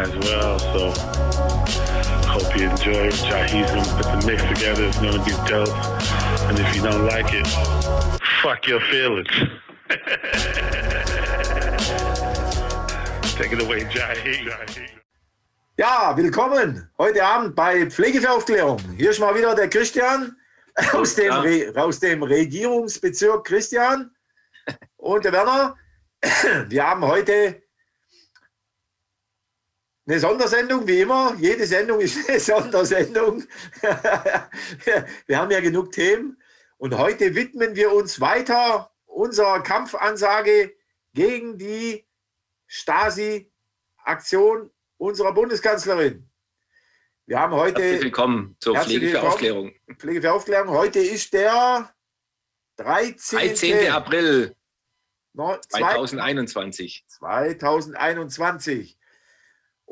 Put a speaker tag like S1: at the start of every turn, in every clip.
S1: as well. So hope you enjoy Jahism. Put the mix together. It's to be dope. And if you don't like it, fuck your feelings. Take it away, Jahi.
S2: Ja, willkommen heute Abend bei Pflege für Aufklärung. Hier ist mal wieder der Christian aus dem, Re aus dem Regierungsbezirk Christian und der Werner. Wir haben heute eine Sondersendung, wie immer. Jede Sendung ist eine Sondersendung. wir haben ja genug Themen. Und heute widmen wir uns weiter unserer Kampfansage gegen die Stasi-Aktion unserer Bundeskanzlerin. Wir haben heute.
S3: Herzlich willkommen zur Pflege für Aufklärung.
S2: Pflege für Aufklärung. Heute ist der 13.
S3: 13. April 2021.
S2: 2021.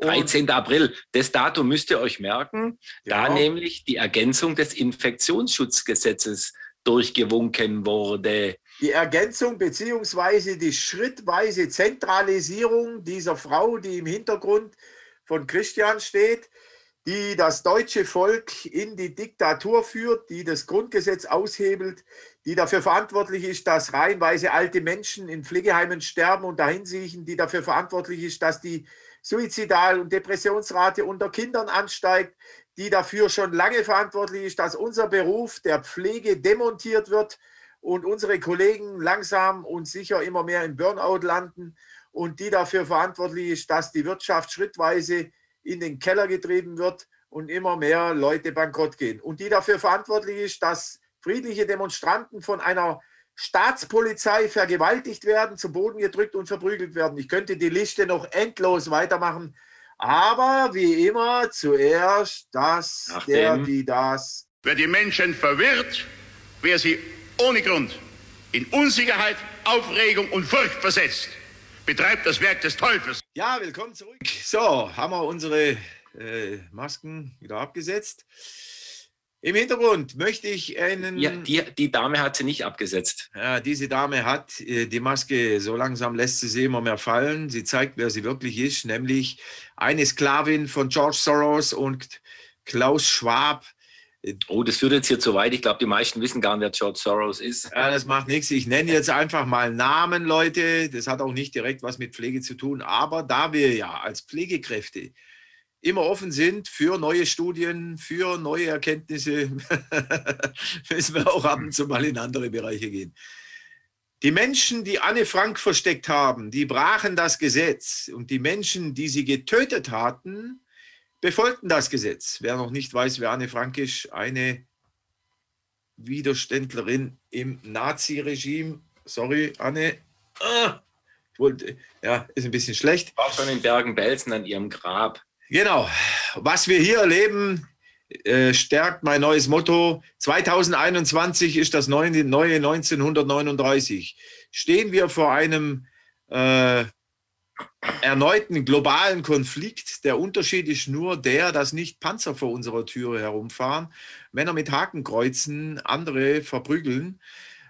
S3: 13. April. Das Datum müsst ihr euch merken, genau. da nämlich die Ergänzung des Infektionsschutzgesetzes durchgewunken wurde.
S2: Die Ergänzung bzw. die schrittweise Zentralisierung dieser Frau, die im Hintergrund von Christian steht, die das deutsche Volk in die Diktatur führt, die das Grundgesetz aushebelt, die dafür verantwortlich ist, dass reihenweise alte Menschen in Pflegeheimen sterben und dahin siechen, die dafür verantwortlich ist, dass die Suizidal- und Depressionsrate unter Kindern ansteigt, die dafür schon lange verantwortlich ist, dass unser Beruf der Pflege demontiert wird und unsere Kollegen langsam und sicher immer mehr im Burnout landen und die dafür verantwortlich ist, dass die Wirtschaft schrittweise in den Keller getrieben wird und immer mehr Leute bankrott gehen. Und die dafür verantwortlich ist, dass friedliche Demonstranten von einer Staatspolizei vergewaltigt werden, zu Boden gedrückt und verprügelt werden. Ich könnte die Liste noch endlos weitermachen. Aber wie immer zuerst das, Nachdem. der, die, das.
S4: Wer die Menschen verwirrt, wer sie ohne Grund in Unsicherheit, Aufregung und Furcht versetzt, betreibt das Werk des Teufels.
S2: Ja, willkommen zurück. So, haben wir unsere äh, Masken wieder abgesetzt. Im Hintergrund möchte ich einen.
S3: Ja, die, die Dame hat sie nicht abgesetzt.
S2: Ja, diese Dame hat äh, die Maske, so langsam lässt sie sie immer mehr fallen. Sie zeigt, wer sie wirklich ist, nämlich eine Sklavin von George Soros und Klaus Schwab.
S3: Oh, das führt jetzt hier zu weit. Ich glaube, die meisten wissen gar nicht, wer George Soros ist.
S2: Ja, das macht nichts. Ich nenne jetzt einfach mal Namen, Leute. Das hat auch nicht direkt was mit Pflege zu tun. Aber da wir ja als Pflegekräfte immer offen sind für neue Studien, für neue Erkenntnisse, müssen wir auch ab und zu mal in andere Bereiche gehen. Die Menschen, die Anne Frank versteckt haben, die brachen das Gesetz. Und die Menschen, die sie getötet hatten, befolgten das Gesetz. Wer noch nicht weiß, wer Anne Frank ist, eine Widerständlerin im Nazi-Regime. Sorry, Anne. Ah, ich wollte, ja, ist ein bisschen schlecht.
S3: War schon in Bergen-Belsen an ihrem Grab.
S2: Genau. Was wir hier erleben, äh, stärkt mein neues Motto. 2021 ist das neue, neue 1939. Stehen wir vor einem äh, erneuten globalen Konflikt. Der Unterschied ist nur der, dass nicht Panzer vor unserer Türe herumfahren, Männer mit Hakenkreuzen andere verprügeln,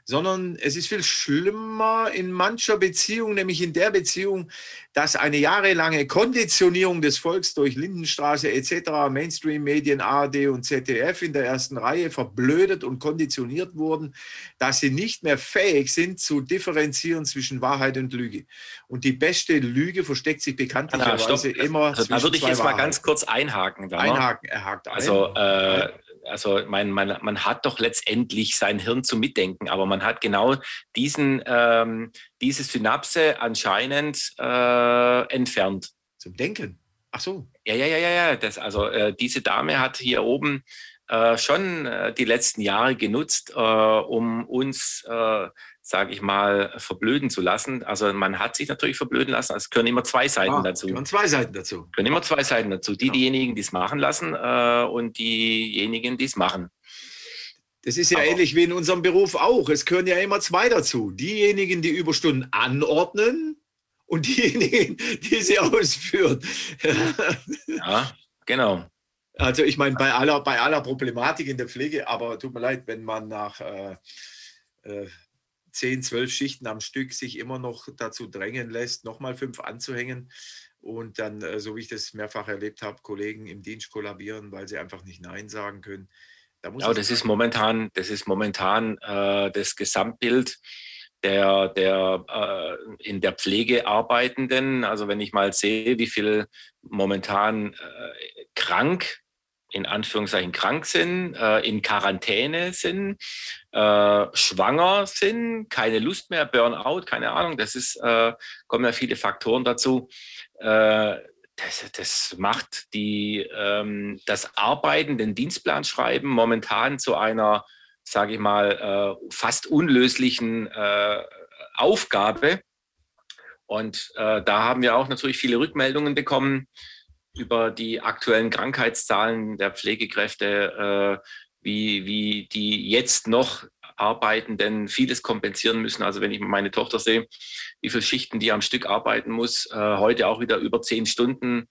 S2: sondern es ist viel schlimmer in mancher Beziehung, nämlich in der Beziehung, dass eine jahrelange Konditionierung des Volks durch Lindenstraße etc., Mainstream-Medien, ARD und ZDF in der ersten Reihe verblödet und konditioniert wurden, dass sie nicht mehr fähig sind zu differenzieren zwischen Wahrheit und Lüge. Und die beste Lüge versteckt sich bekanntlicherweise immer
S3: also, Da würde ich jetzt Wahrheit. mal ganz kurz einhaken.
S2: Einhaken, er hakt ein.
S3: Also äh, also mein, man, man hat doch letztendlich sein Hirn zum Mitdenken, aber man hat genau diesen, ähm, diese Synapse anscheinend äh, entfernt.
S2: Zum Denken? Ach so.
S3: Ja, ja, ja, ja, ja. Das, also äh, diese Dame hat hier oben äh, schon äh, die letzten Jahre genutzt, äh, um uns äh, sage ich mal, verblöden zu lassen. Also man hat sich natürlich verblöden lassen. Es können immer zwei Seiten ah, dazu.
S2: Können zwei Seiten dazu.
S3: Können immer zwei Seiten dazu. Die, ja. diejenigen, die es machen lassen äh, und diejenigen, die es machen.
S2: Das ist ja Aber ähnlich wie in unserem Beruf auch. Es gehören ja immer zwei dazu. Diejenigen, die Überstunden anordnen und diejenigen, die sie ausführen.
S3: ja, genau.
S2: Also ich meine, bei aller, bei aller Problematik in der Pflege, aber tut mir leid, wenn man nach äh, äh, zehn, zwölf Schichten am Stück sich immer noch dazu drängen lässt, nochmal fünf anzuhängen. und dann, äh, so wie ich das mehrfach erlebt habe, Kollegen im Dienst kollabieren, weil sie einfach nicht Nein sagen können.
S3: Da ja, das ist momentan, das ist momentan äh, das Gesamtbild der, der äh, in der Pflege arbeitenden. Also wenn ich mal sehe, wie viel momentan äh, krank in Anführungszeichen krank sind, äh, in Quarantäne sind, äh, schwanger sind, keine Lust mehr, Burnout, keine Ahnung, das ist, äh, kommen ja viele Faktoren dazu. Äh, das, das, macht die, ähm, das Arbeiten, den Dienstplan schreiben momentan zu einer, sage ich mal, äh, fast unlöslichen äh, Aufgabe. Und da haben wir auch natürlich viele Rückmeldungen bekommen über die aktuellen Krankheitszahlen der Pflegekräfte, äh, wie, wie die jetzt noch Arbeitenden vieles kompensieren müssen. Also wenn ich meine Tochter sehe, wie viele Schichten die am Stück arbeiten muss, äh, heute auch wieder über zehn Stunden,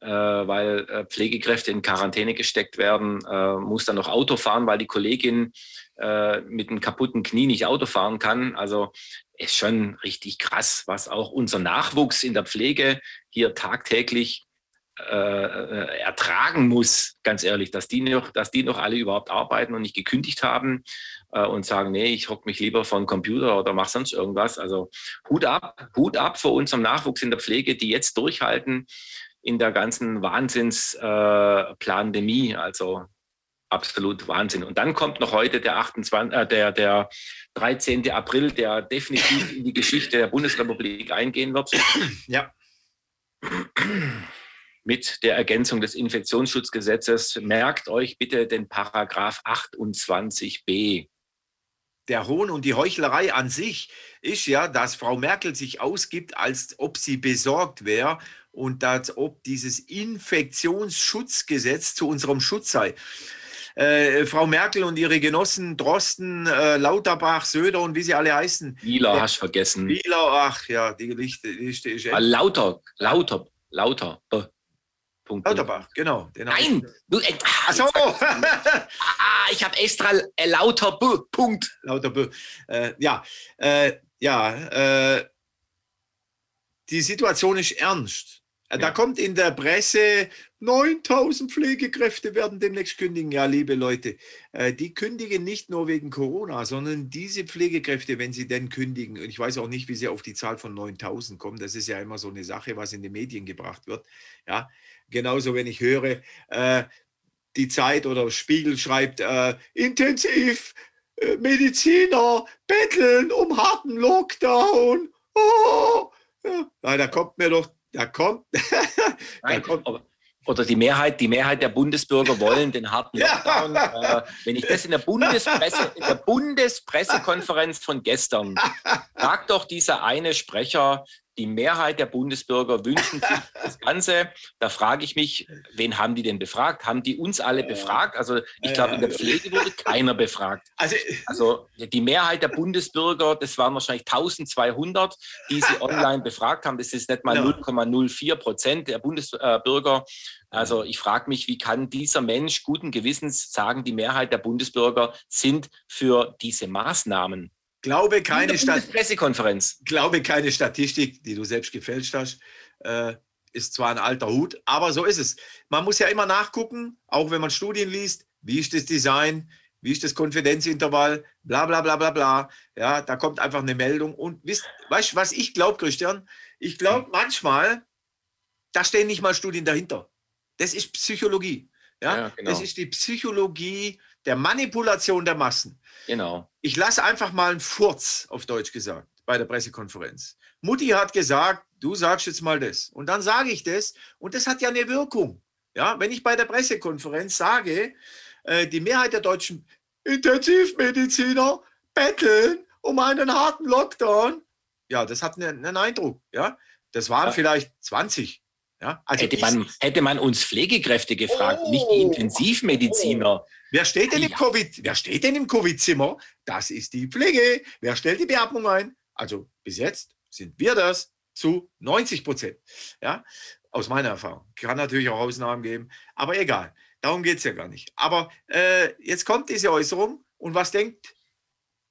S3: äh, weil äh, Pflegekräfte in Quarantäne gesteckt werden, äh, muss dann noch Auto fahren, weil die Kollegin äh, mit einem kaputten Knie nicht Auto fahren kann. Also ist schon richtig krass, was auch unser Nachwuchs in der Pflege hier tagtäglich äh, äh, ertragen muss, ganz ehrlich, dass die, noch, dass die noch alle überhaupt arbeiten und nicht gekündigt haben äh, und sagen, nee, ich hocke mich lieber vor den Computer oder mache sonst irgendwas. Also Hut ab, Hut ab vor unserem Nachwuchs in der Pflege, die jetzt durchhalten in der ganzen Wahnsinnsplandemie. Äh, also absolut Wahnsinn. Und dann kommt noch heute der 28, äh, der, der 13. April, der definitiv in die Geschichte der Bundesrepublik eingehen wird.
S2: Ja
S3: mit der Ergänzung des Infektionsschutzgesetzes. Merkt euch bitte den Paragraph 28b.
S2: Der Hohn und die Heuchlerei an sich ist ja, dass Frau Merkel sich ausgibt, als ob sie besorgt wäre und als ob dieses Infektionsschutzgesetz zu unserem Schutz sei. Äh, Frau Merkel und ihre Genossen Drosten, äh, Lauterbach, Söder und wie sie alle heißen.
S3: Wieler hast du vergessen.
S2: Wieler, ach ja, die Liste, Liste ist.
S3: Ah, lauter, lauter, lauter.
S2: Punkt. Lauterbach, genau.
S3: Nein! Du, äh, ah, so. ah, ich habe extra äh, lauter B. Punkt.
S2: Lauter B. Äh, ja, äh, ja. Äh, die Situation ist ernst. Äh, ja. Da kommt in der Presse, 9000 Pflegekräfte werden demnächst kündigen. Ja, liebe Leute, äh, die kündigen nicht nur wegen Corona, sondern diese Pflegekräfte, wenn sie denn kündigen, und ich weiß auch nicht, wie sie auf die Zahl von 9000 kommen, das ist ja immer so eine Sache, was in den Medien gebracht wird. Ja, Genauso, wenn ich höre, äh, die Zeit oder Spiegel schreibt, äh, intensiv äh, Mediziner betteln um harten Lockdown. Oh, ja, da kommt mir doch, da kommt,
S3: da kommt oder die Mehrheit, die Mehrheit der Bundesbürger wollen den harten Lockdown. Ja. Äh, wenn ich das in der Bundespresse, in der Bundespressekonferenz von gestern, sagt doch dieser eine Sprecher, die Mehrheit der Bundesbürger wünschen sich das Ganze. Da frage ich mich, wen haben die denn befragt? Haben die uns alle befragt? Also ich glaube, in der Pflege wurde keiner befragt. Also, also die Mehrheit der Bundesbürger, das waren wahrscheinlich 1200, die sie online befragt haben. Das ist nicht mal 0,04 Prozent der Bundesbürger. Also ich frage mich, wie kann dieser Mensch guten Gewissens sagen, die Mehrheit der Bundesbürger sind für diese Maßnahmen?
S2: Glaube keine,
S3: Stat Pressekonferenz.
S2: Glaube keine Statistik, die du selbst gefälscht hast. Äh, ist zwar ein alter Hut, aber so ist es. Man muss ja immer nachgucken, auch wenn man Studien liest, wie ist das Design, wie ist das Konfidenzintervall, bla bla bla bla bla. Ja, da kommt einfach eine Meldung. Und wisst, weißt du, was ich glaube, Christian? Ich glaube manchmal, da stehen nicht mal Studien dahinter. Das ist Psychologie. Ja, ja genau. das ist die Psychologie der Manipulation der Massen.
S3: Genau.
S2: Ich lasse einfach mal einen Furz, auf Deutsch gesagt, bei der Pressekonferenz. Mutti hat gesagt, du sagst jetzt mal das. Und dann sage ich das und das hat ja eine Wirkung. Ja, wenn ich bei der Pressekonferenz sage, äh, die Mehrheit der deutschen Intensivmediziner betteln um einen harten Lockdown, ja, das hat einen, einen Eindruck. Ja, das waren ja. vielleicht 20, ja,
S3: also hätte, man, hätte man uns Pflegekräfte gefragt, oh, nicht die Intensivmediziner.
S2: Oh. Wer steht denn im ja. Covid? Wer steht denn im Covid-Zimmer? Das ist die Pflege. Wer stellt die Beatmung ein? Also bis jetzt sind wir das zu 90 Prozent. Ja, aus meiner Erfahrung. Kann natürlich auch Ausnahmen geben, aber egal. Darum geht es ja gar nicht. Aber äh, jetzt kommt diese Äußerung und was denkt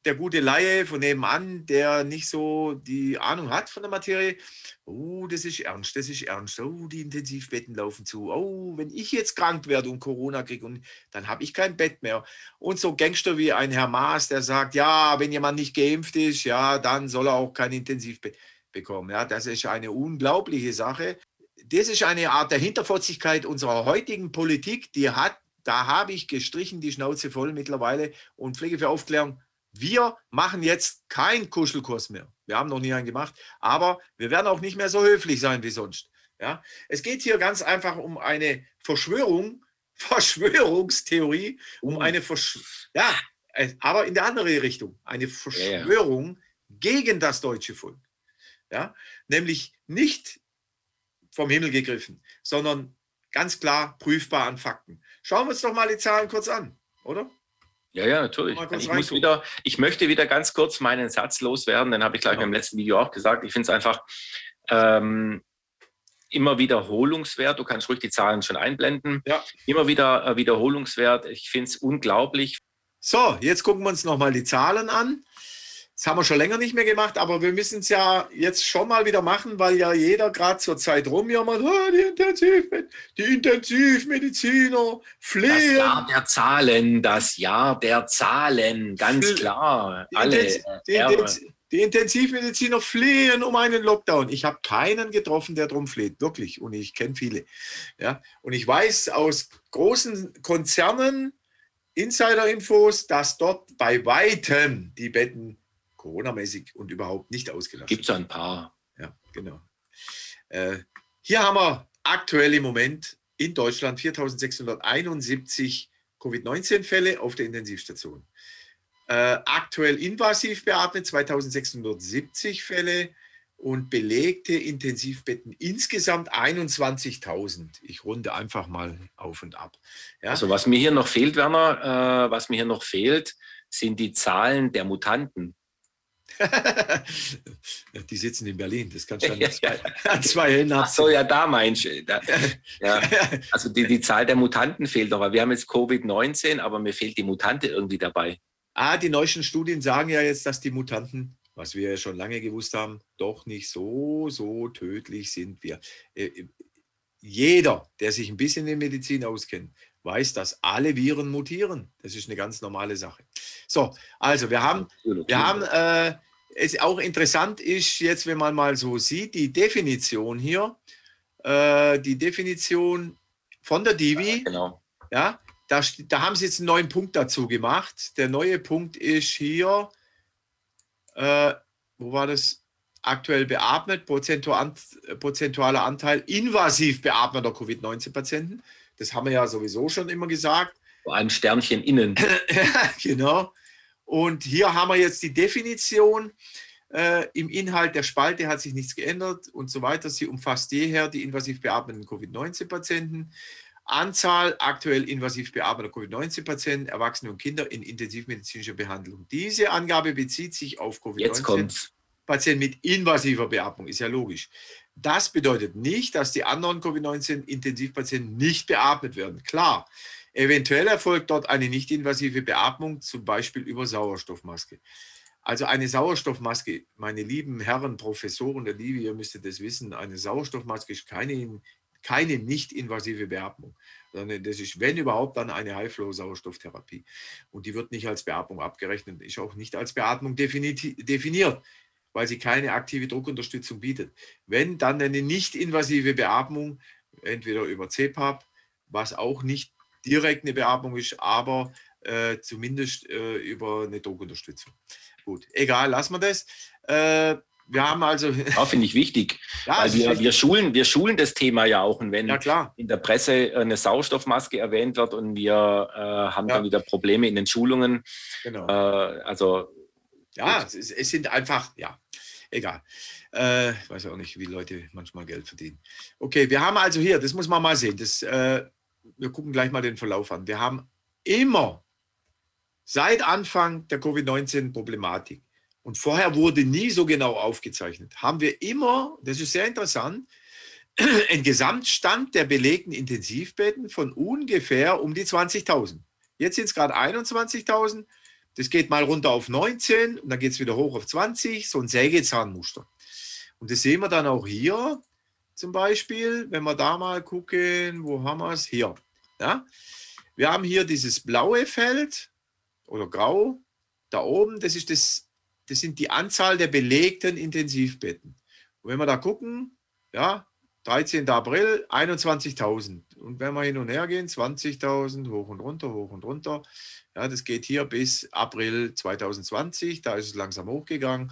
S2: der gute Laie von nebenan, der nicht so die Ahnung hat von der Materie, oh, das ist ernst, das ist ernst, oh, die Intensivbetten laufen zu, oh, wenn ich jetzt krank werde und Corona kriege, und dann habe ich kein Bett mehr. Und so Gangster wie ein Herr Maas, der sagt, ja, wenn jemand nicht geimpft ist, ja, dann soll er auch kein Intensivbett bekommen. Ja, das ist eine unglaubliche Sache. Das ist eine Art der Hinterfotzigkeit unserer heutigen Politik, die hat da habe ich gestrichen die Schnauze voll mittlerweile und Pflege für Aufklärung wir machen jetzt keinen Kuschelkurs mehr. Wir haben noch nie einen gemacht, aber wir werden auch nicht mehr so höflich sein wie sonst. Ja? Es geht hier ganz einfach um eine Verschwörung, Verschwörungstheorie, um eine Versch ja, äh, aber in der andere Richtung, eine Verschwörung ja, ja. gegen das deutsche Volk. Ja? Nämlich nicht vom Himmel gegriffen, sondern ganz klar prüfbar an Fakten. Schauen wir uns doch mal die Zahlen kurz an, oder?
S3: Ja, ja, natürlich. Ich, muss wieder, ich möchte wieder ganz kurz meinen Satz loswerden, den habe ich gleich genau. im letzten Video auch gesagt. Ich finde es einfach ähm, immer wiederholungswert. Du kannst ruhig die Zahlen schon einblenden. Ja. Immer wieder äh, wiederholungswert. Ich finde es unglaublich.
S2: So, jetzt gucken wir uns nochmal die Zahlen an. Das haben wir schon länger nicht mehr gemacht, aber wir müssen es ja jetzt schon mal wieder machen, weil ja jeder gerade zur Zeit rumjammert, oh, die, Intensiv die Intensivmediziner fliehen. Das
S3: Jahr der Zahlen, das Jahr der Zahlen, ganz klar. Die Alle.
S2: Die, die, die Intensivmediziner fliehen um einen Lockdown. Ich habe keinen getroffen, der drum fleht, wirklich. Und ich kenne viele. Ja? Und ich weiß aus großen Konzernen, Insider-Infos, dass dort bei weitem die Betten Corona-mäßig und überhaupt nicht ausgelastet.
S3: Gibt es ein paar.
S2: Ja, genau. Äh, hier haben wir aktuell im Moment in Deutschland 4671 Covid-19-Fälle auf der Intensivstation. Äh, aktuell invasiv beatmet 2670 Fälle und belegte Intensivbetten insgesamt 21.000. Ich runde einfach mal auf und ab.
S3: Ja. Also was mir hier noch fehlt, Werner, äh, was mir hier noch fehlt, sind die Zahlen der Mutanten.
S2: die sitzen in Berlin, das kannst du an zwei, an zwei Händen
S3: Ach so, ja, da meinst du. Da, ja. Also die, die Zahl der Mutanten fehlt noch, weil wir haben jetzt Covid-19, aber mir fehlt die Mutante irgendwie dabei.
S2: Ah, die neuesten Studien sagen ja jetzt, dass die Mutanten, was wir ja schon lange gewusst haben, doch nicht so, so tödlich sind. Wir, äh, äh jeder, der sich ein bisschen in Medizin auskennt, weiß, dass alle Viren mutieren. Das ist eine ganz normale Sache. So, also wir haben, wir haben äh, es auch interessant ist jetzt, wenn man mal so sieht, die Definition hier, äh, die Definition von der Divi, ja, genau. ja da, da haben sie jetzt einen neuen Punkt dazu gemacht. Der neue Punkt ist hier, äh, wo war das? Aktuell beatmet, prozentualer Anteil invasiv beatmeter Covid-19-Patienten. Das haben wir ja sowieso schon immer gesagt.
S3: Ein Sternchen innen.
S2: genau. Und hier haben wir jetzt die Definition. Äh, Im Inhalt der Spalte hat sich nichts geändert und so weiter. Sie umfasst jeher die invasiv beatmeten Covid-19-Patienten. Anzahl aktuell invasiv beatmeter Covid-19-Patienten, Erwachsene und Kinder in intensivmedizinischer Behandlung. Diese Angabe bezieht sich auf Covid-19-Patienten mit invasiver Beatmung, ist ja logisch. Das bedeutet nicht, dass die anderen Covid-19-Intensivpatienten nicht beatmet werden. Klar, eventuell erfolgt dort eine nicht-invasive Beatmung, zum Beispiel über Sauerstoffmaske. Also eine Sauerstoffmaske, meine lieben Herren Professoren der Liebe, ihr müsstet das wissen, eine Sauerstoffmaske ist keine, keine nicht-invasive Beatmung, sondern das ist, wenn überhaupt, dann eine High-Flow-Sauerstofftherapie. Und die wird nicht als Beatmung abgerechnet, ist auch nicht als Beatmung definiert weil sie keine aktive Druckunterstützung bietet. Wenn dann eine nicht-invasive Beatmung, entweder über CPAP, was auch nicht direkt eine Beatmung ist, aber äh, zumindest äh, über eine Druckunterstützung. Gut, egal, lassen wir das. Äh, wir haben also.
S3: Ja, finde ich wichtig. Ja, weil wir, wir, schulen, wir schulen das Thema ja auch. Und wenn ja, in der Presse eine Sauerstoffmaske erwähnt wird und wir äh, haben dann wieder Probleme in den Schulungen. Genau. Äh, also.
S2: Ja, es, es, sind einfach, ja, Egal. Äh, ich weiß auch nicht, wie Leute manchmal Geld verdienen. Okay, wir haben also hier, das muss man mal sehen. Das, äh, wir gucken gleich mal den Verlauf an. Wir haben immer seit Anfang der Covid-19-Problematik und vorher wurde nie so genau aufgezeichnet, haben wir immer, das ist sehr interessant, einen Gesamtstand der belegten Intensivbetten von ungefähr um die 20.000. Jetzt sind es gerade 21.000 das geht mal runter auf 19 und dann geht es wieder hoch auf 20, so ein Sägezahnmuster. Und das sehen wir dann auch hier zum Beispiel, wenn wir da mal gucken, wo haben wir es? Hier. Ja? Wir haben hier dieses blaue Feld oder grau, da oben, das, ist das, das sind die Anzahl der belegten Intensivbetten. Und wenn wir da gucken, ja, 13. April 21.000. Und wenn wir hin und her gehen, 20.000, hoch und runter, hoch und runter. Ja, das geht hier bis April 2020, da ist es langsam hochgegangen.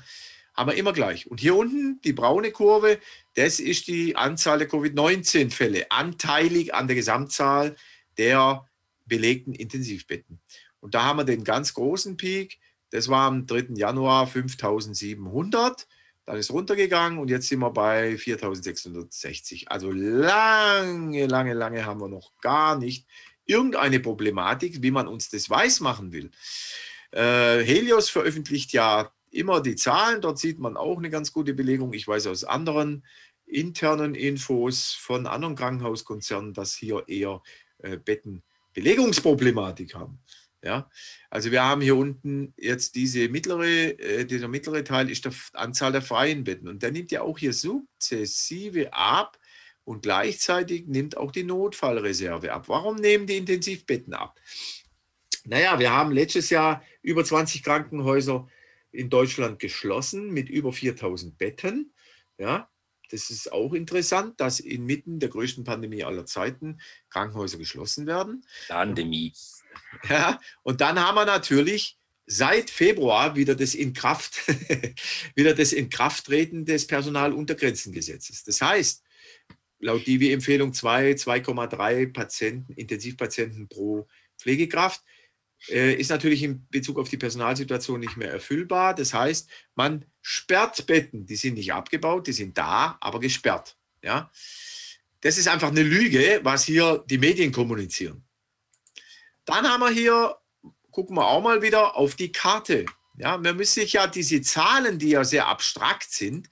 S2: Haben wir immer gleich. Und hier unten, die braune Kurve, das ist die Anzahl der Covid-19-Fälle, anteilig an der Gesamtzahl der belegten Intensivbetten. Und da haben wir den ganz großen Peak, das war am 3. Januar 5700. Dann ist runtergegangen und jetzt sind wir bei 4660. Also lange, lange, lange haben wir noch gar nicht irgendeine Problematik, wie man uns das weiß machen will. Äh, Helios veröffentlicht ja immer die Zahlen, dort sieht man auch eine ganz gute Belegung. Ich weiß aus anderen internen Infos von anderen Krankenhauskonzernen, dass hier eher äh, Betten Belegungsproblematik haben. Ja, also wir haben hier unten jetzt diese mittlere, äh, dieser mittlere Teil ist die Anzahl der freien Betten und der nimmt ja auch hier sukzessive ab und gleichzeitig nimmt auch die Notfallreserve ab. Warum nehmen die Intensivbetten ab? Naja, wir haben letztes Jahr über 20 Krankenhäuser in Deutschland geschlossen mit über 4000 Betten. Ja, das ist auch interessant, dass inmitten der größten Pandemie aller Zeiten Krankenhäuser geschlossen werden.
S3: Pandemie.
S2: Ja, und dann haben wir natürlich seit Februar wieder das Inkraft, wieder das Inkrafttreten des Personaluntergrenzengesetzes. Das heißt, laut DIVI-Empfehlung 2, 2,3 Patienten, Intensivpatienten pro Pflegekraft, äh, ist natürlich in Bezug auf die Personalsituation nicht mehr erfüllbar. Das heißt, man sperrt Betten, die sind nicht abgebaut, die sind da, aber gesperrt. Ja? Das ist einfach eine Lüge, was hier die Medien kommunizieren. Dann haben wir hier, gucken wir auch mal wieder auf die Karte. Ja, man müsste sich ja diese Zahlen, die ja sehr abstrakt sind,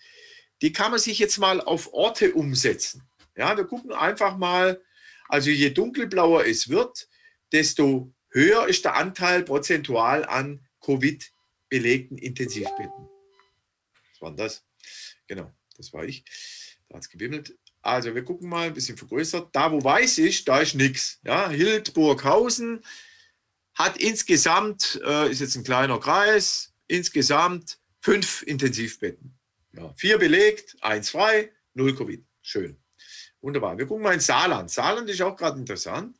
S2: die kann man sich jetzt mal auf Orte umsetzen. Ja, wir gucken einfach mal, also je dunkelblauer es wird, desto höher ist der Anteil prozentual an Covid-belegten Intensivbetten. Was war das? Genau, das war ich. Da hat es gewimmelt. Also wir gucken mal, ein bisschen vergrößert. Da, wo weiß ist, da ist nichts. Ja, Hildburghausen hat insgesamt, äh, ist jetzt ein kleiner Kreis, insgesamt fünf Intensivbetten. Ja, vier belegt, eins frei, null Covid. Schön. Wunderbar. Wir gucken mal in Saarland. Saarland ist auch gerade interessant.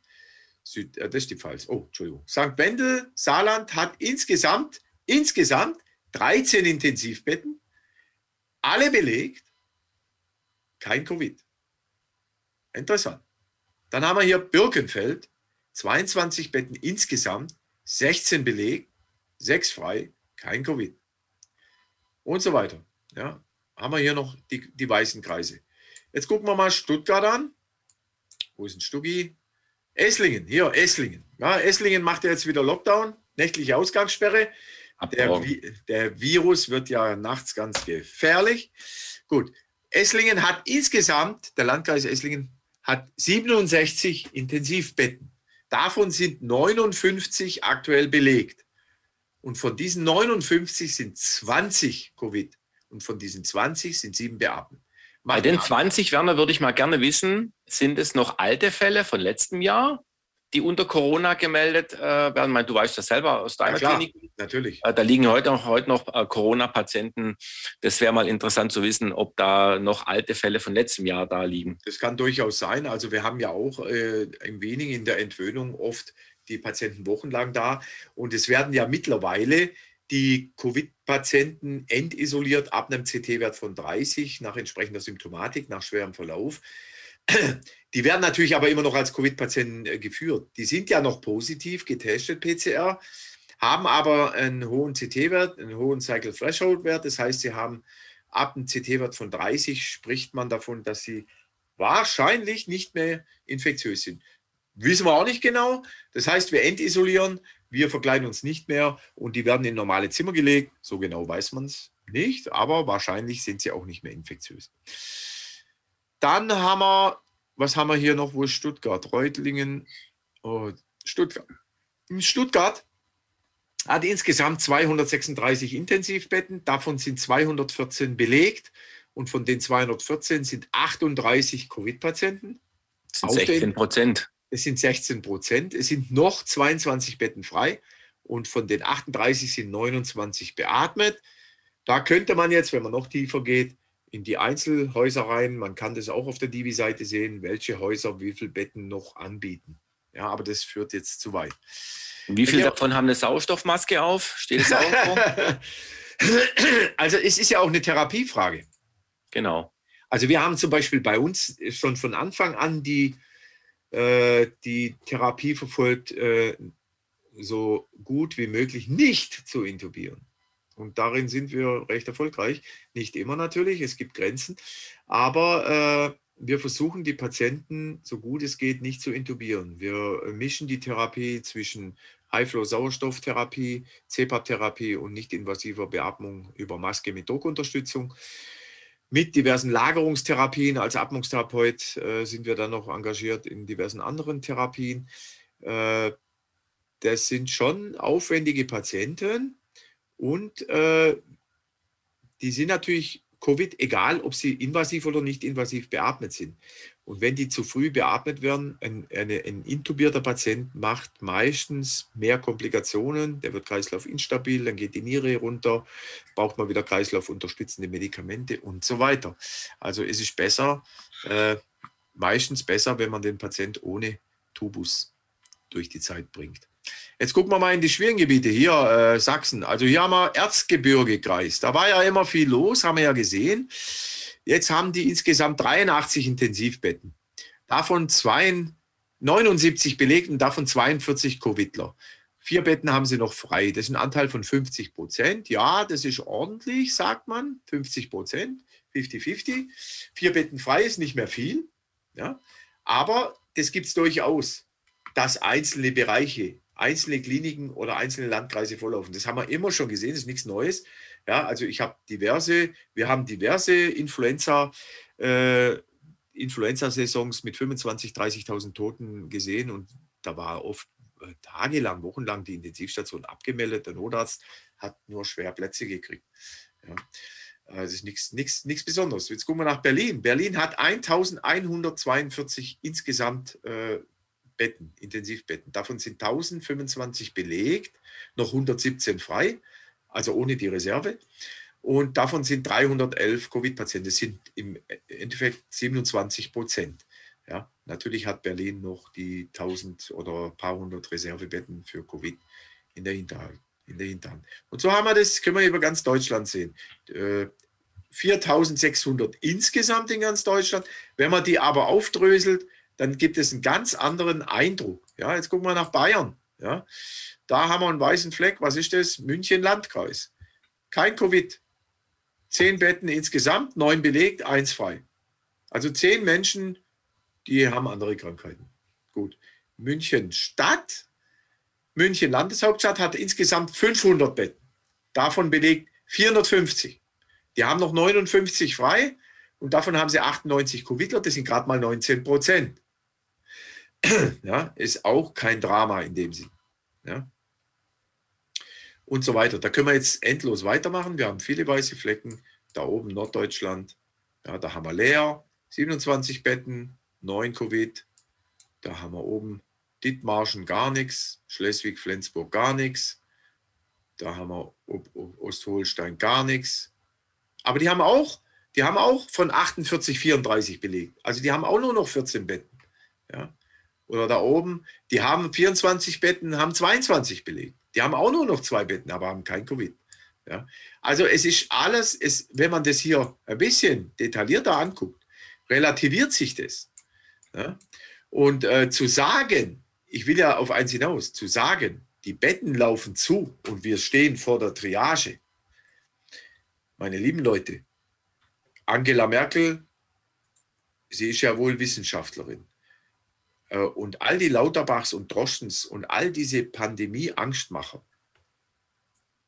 S2: Süd, äh, das ist die Pfalz. Oh, Entschuldigung. St. Wendel, Saarland hat insgesamt, insgesamt 13 Intensivbetten, alle belegt, kein Covid. Interessant. Dann haben wir hier Birkenfeld, 22 Betten insgesamt, 16 belegt, 6 frei, kein Covid. Und so weiter. Ja, haben wir hier noch die, die weißen Kreise. Jetzt gucken wir mal Stuttgart an. Wo ist ein Stuggi? Esslingen, hier, Esslingen. Ja, Esslingen macht ja jetzt wieder Lockdown, nächtliche Ausgangssperre. Der, der, Virus wird ja nachts ganz gefährlich. Gut, Esslingen hat insgesamt, der Landkreis Esslingen hat 67 Intensivbetten. Davon sind 59 aktuell belegt. Und von diesen 59 sind 20 Covid. Und von diesen 20 sind sieben beatmet.
S3: Bei den 20, Werner, würde ich mal gerne wissen, sind es noch alte Fälle von letztem Jahr? die unter Corona gemeldet äh, werden. meine, du weißt das selber aus deiner
S2: ja, klar,
S3: Klinik.
S2: Natürlich.
S3: Äh, da liegen heute noch, heute noch äh, Corona-Patienten. Das wäre mal interessant zu wissen, ob da noch alte Fälle von letztem Jahr da liegen.
S2: Das kann durchaus sein. Also wir haben ja auch äh, ein wenig in der Entwöhnung oft die Patienten wochenlang da. Und es werden ja mittlerweile die Covid-Patienten endisoliert ab einem CT-Wert von 30 nach entsprechender Symptomatik, nach schwerem Verlauf. Die werden natürlich aber immer noch als Covid-Patienten äh, geführt. Die sind ja noch positiv getestet, PCR, haben aber einen hohen CT-Wert, einen hohen Cycle Threshold-Wert. Das heißt, sie haben ab einem CT-Wert von 30 spricht man davon, dass sie wahrscheinlich nicht mehr infektiös sind. Wissen wir auch nicht genau. Das heißt, wir entisolieren, wir verkleiden uns nicht mehr und die werden in normale Zimmer gelegt. So genau weiß man es nicht, aber wahrscheinlich sind sie auch nicht mehr infektiös. Dann haben wir was haben wir hier noch? Wo ist Stuttgart? Reutlingen, oh, Stuttgart. In Stuttgart hat insgesamt 236 Intensivbetten, davon sind 214 belegt und von den 214 sind 38 Covid-Patienten.
S3: Das sind 16 Prozent.
S2: Es sind 16 Prozent. Es sind noch 22 Betten frei und von den 38 sind 29 beatmet. Da könnte man jetzt, wenn man noch tiefer geht, in die Einzelhäuser rein. Man kann das auch auf der Divi-Seite sehen, welche Häuser wie viele Betten noch anbieten. Ja, aber das führt jetzt zu weit.
S3: Wie viele davon haben eine Sauerstoffmaske auf? Steht es auch
S2: Also es ist ja auch eine Therapiefrage.
S3: Genau.
S2: Also wir haben zum Beispiel bei uns schon von Anfang an die, äh, die Therapie verfolgt, äh, so gut wie möglich nicht zu intubieren. Und darin sind wir recht erfolgreich. Nicht immer natürlich, es gibt Grenzen. Aber äh, wir versuchen die Patienten, so gut es geht, nicht zu intubieren. Wir mischen die Therapie zwischen High-Flow-Sauerstofftherapie, CPAP-Therapie und nicht-invasiver Beatmung über Maske mit Druckunterstützung. Mit diversen Lagerungstherapien. Als Atmungstherapeut äh, sind wir dann noch engagiert in diversen anderen Therapien. Äh, das sind schon aufwendige Patienten und äh, die sind natürlich Covid, egal ob sie invasiv oder nicht invasiv beatmet sind. Und wenn die zu früh beatmet werden, ein, eine, ein intubierter Patient macht meistens mehr Komplikationen, der wird Kreislauf instabil, dann geht die Niere runter, braucht man wieder Kreislaufunterstützende Medikamente und so weiter. Also es ist besser, äh, meistens besser, wenn man den Patient ohne Tubus durch die Zeit bringt. Jetzt gucken wir mal in die schwierigen Gebiete hier, äh, Sachsen. Also hier haben wir Erzgebirgekreis. Da war ja immer viel los, haben wir ja gesehen. Jetzt haben die insgesamt 83 Intensivbetten. Davon zwei, 79 belegt und davon 42 Covidler. Vier Betten haben sie noch frei. Das ist ein Anteil von 50 Prozent. Ja, das ist ordentlich, sagt man. 50 Prozent, 50-50. Vier Betten frei ist nicht mehr viel. Ja. Aber das gibt es durchaus, dass einzelne Bereiche einzelne Kliniken oder einzelne Landkreise volllaufen. Das haben wir immer schon gesehen, das ist nichts Neues. Ja, also ich habe diverse, wir haben diverse Influenza, äh, Influenza-Saisons mit 25.000, 30.000 Toten gesehen und da war oft äh, tagelang, wochenlang die Intensivstation abgemeldet. Der Notarzt hat nur schwer Plätze gekriegt. Ja. Das ist nichts Besonderes. Jetzt gucken wir nach Berlin. Berlin hat 1142 insgesamt äh, Betten, Intensivbetten. Davon sind 1025 belegt, noch 117 frei, also ohne die Reserve. Und davon sind 311 Covid-Patienten. Das sind im Endeffekt 27 Prozent. Ja, natürlich hat Berlin noch die 1000 oder ein paar hundert Reservebetten für Covid in der Hinterhand. In der Hinterhand. Und so haben wir das, können wir über ganz Deutschland sehen. 4600 äh, insgesamt in ganz Deutschland. Wenn man die aber aufdröselt, dann gibt es einen ganz anderen Eindruck. Ja, jetzt gucken wir nach Bayern. Ja, da haben wir einen weißen Fleck. Was ist das? München Landkreis. Kein Covid. Zehn Betten insgesamt, neun belegt, eins frei. Also zehn Menschen, die haben andere Krankheiten. Gut. München Stadt, München Landeshauptstadt hat insgesamt 500 Betten. Davon belegt 450. Die haben noch 59 frei und davon haben sie 98 Covidler, das sind gerade mal 19 Prozent. ja, ist auch kein Drama in dem Sinn. Ja. Und so weiter. Da können wir jetzt endlos weitermachen. Wir haben viele weiße Flecken. Da oben Norddeutschland, ja, da haben wir leer, 27 Betten, 9 Covid. Da haben wir oben Dithmarschen gar nichts, Schleswig-Flensburg gar nichts. Da haben wir Ostholstein gar nichts. Aber die haben auch, die haben auch von 48, 34 belegt. Also die haben auch nur noch 14 Betten. Ja oder da oben, die haben 24 Betten, haben 22 belegt. Die haben auch nur noch zwei Betten, aber haben kein Covid. Ja? Also es ist alles, es, wenn man das hier ein bisschen detaillierter anguckt, relativiert sich das. Ja? Und äh, zu sagen, ich will ja auf eins hinaus, zu sagen, die Betten laufen zu und wir stehen vor der Triage. Meine lieben Leute, Angela Merkel, sie ist ja wohl Wissenschaftlerin. Äh, und all die Lauterbachs und Droschens und all diese Pandemie-Angstmacher,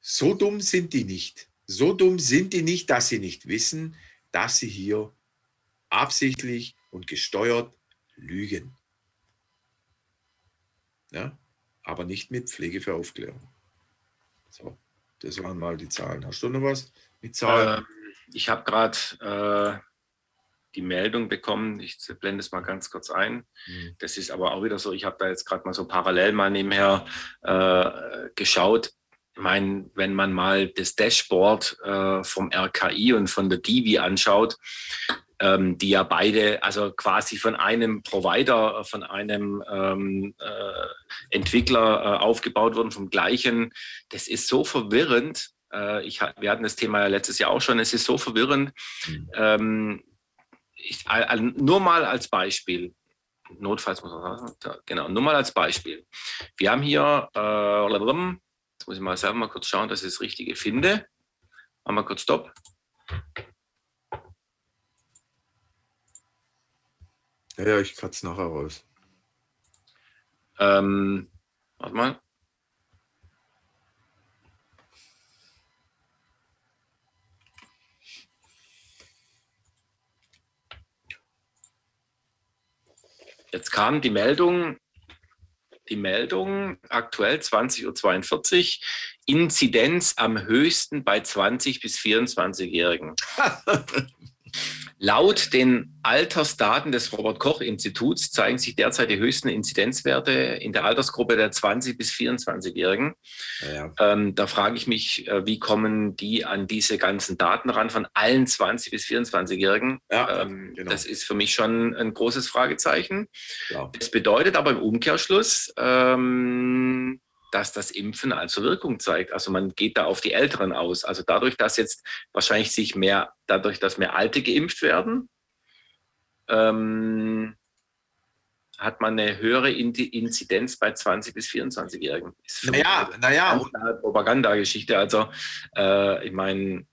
S2: so dumm sind die nicht. So dumm sind die nicht, dass sie nicht wissen, dass sie hier absichtlich und gesteuert lügen. Ja? Aber nicht mit Pflege für Aufklärung. So, das waren mal die Zahlen. Hast du noch was mit Zahlen?
S3: Ähm, ich habe gerade äh, die Meldung bekommen. Ich blende es mal ganz kurz ein. Mhm. Das ist aber auch wieder so, ich habe da jetzt gerade mal so parallel mal nebenher äh, geschaut. Ich meine, wenn man mal das Dashboard äh, vom RKI und von der Divi anschaut, ähm, die ja beide, also quasi von einem Provider, von einem ähm, äh, Entwickler äh, aufgebaut wurden, vom gleichen, das ist so verwirrend. Äh, ich, wir hatten das Thema ja letztes Jahr auch schon, es ist so verwirrend. Mhm. Ähm, ich, nur mal als Beispiel. Notfalls muss man sagen, genau, nur mal als Beispiel. Wir haben hier, äh, jetzt muss ich mal selber mal kurz schauen, dass ich das Richtige finde. Machen wir kurz Stopp.
S2: Ja, ja ich kratze nachher raus.
S3: Ähm, warte mal. Jetzt kam die Meldung, die Meldung aktuell 20.42 Uhr, Inzidenz am höchsten bei 20 bis 24-Jährigen. Laut den Altersdaten des Robert Koch Instituts zeigen sich derzeit die höchsten Inzidenzwerte in der Altersgruppe der 20 bis 24-Jährigen. Ja. Ähm, da frage ich mich, äh, wie kommen die an diese ganzen Daten ran von allen 20 bis 24-Jährigen? Ja, ähm, genau. Das ist für mich schon ein großes Fragezeichen. Ja. Das bedeutet aber im Umkehrschluss, ähm, dass das Impfen also Wirkung zeigt. Also man geht da auf die Älteren aus. Also dadurch, dass jetzt wahrscheinlich sich mehr, dadurch, dass mehr Alte geimpft werden, ähm, hat man eine höhere Inzidenz bei 20- bis 24-Jährigen.
S2: Naja, naja.
S3: Propagandageschichte. Also äh, ich meine,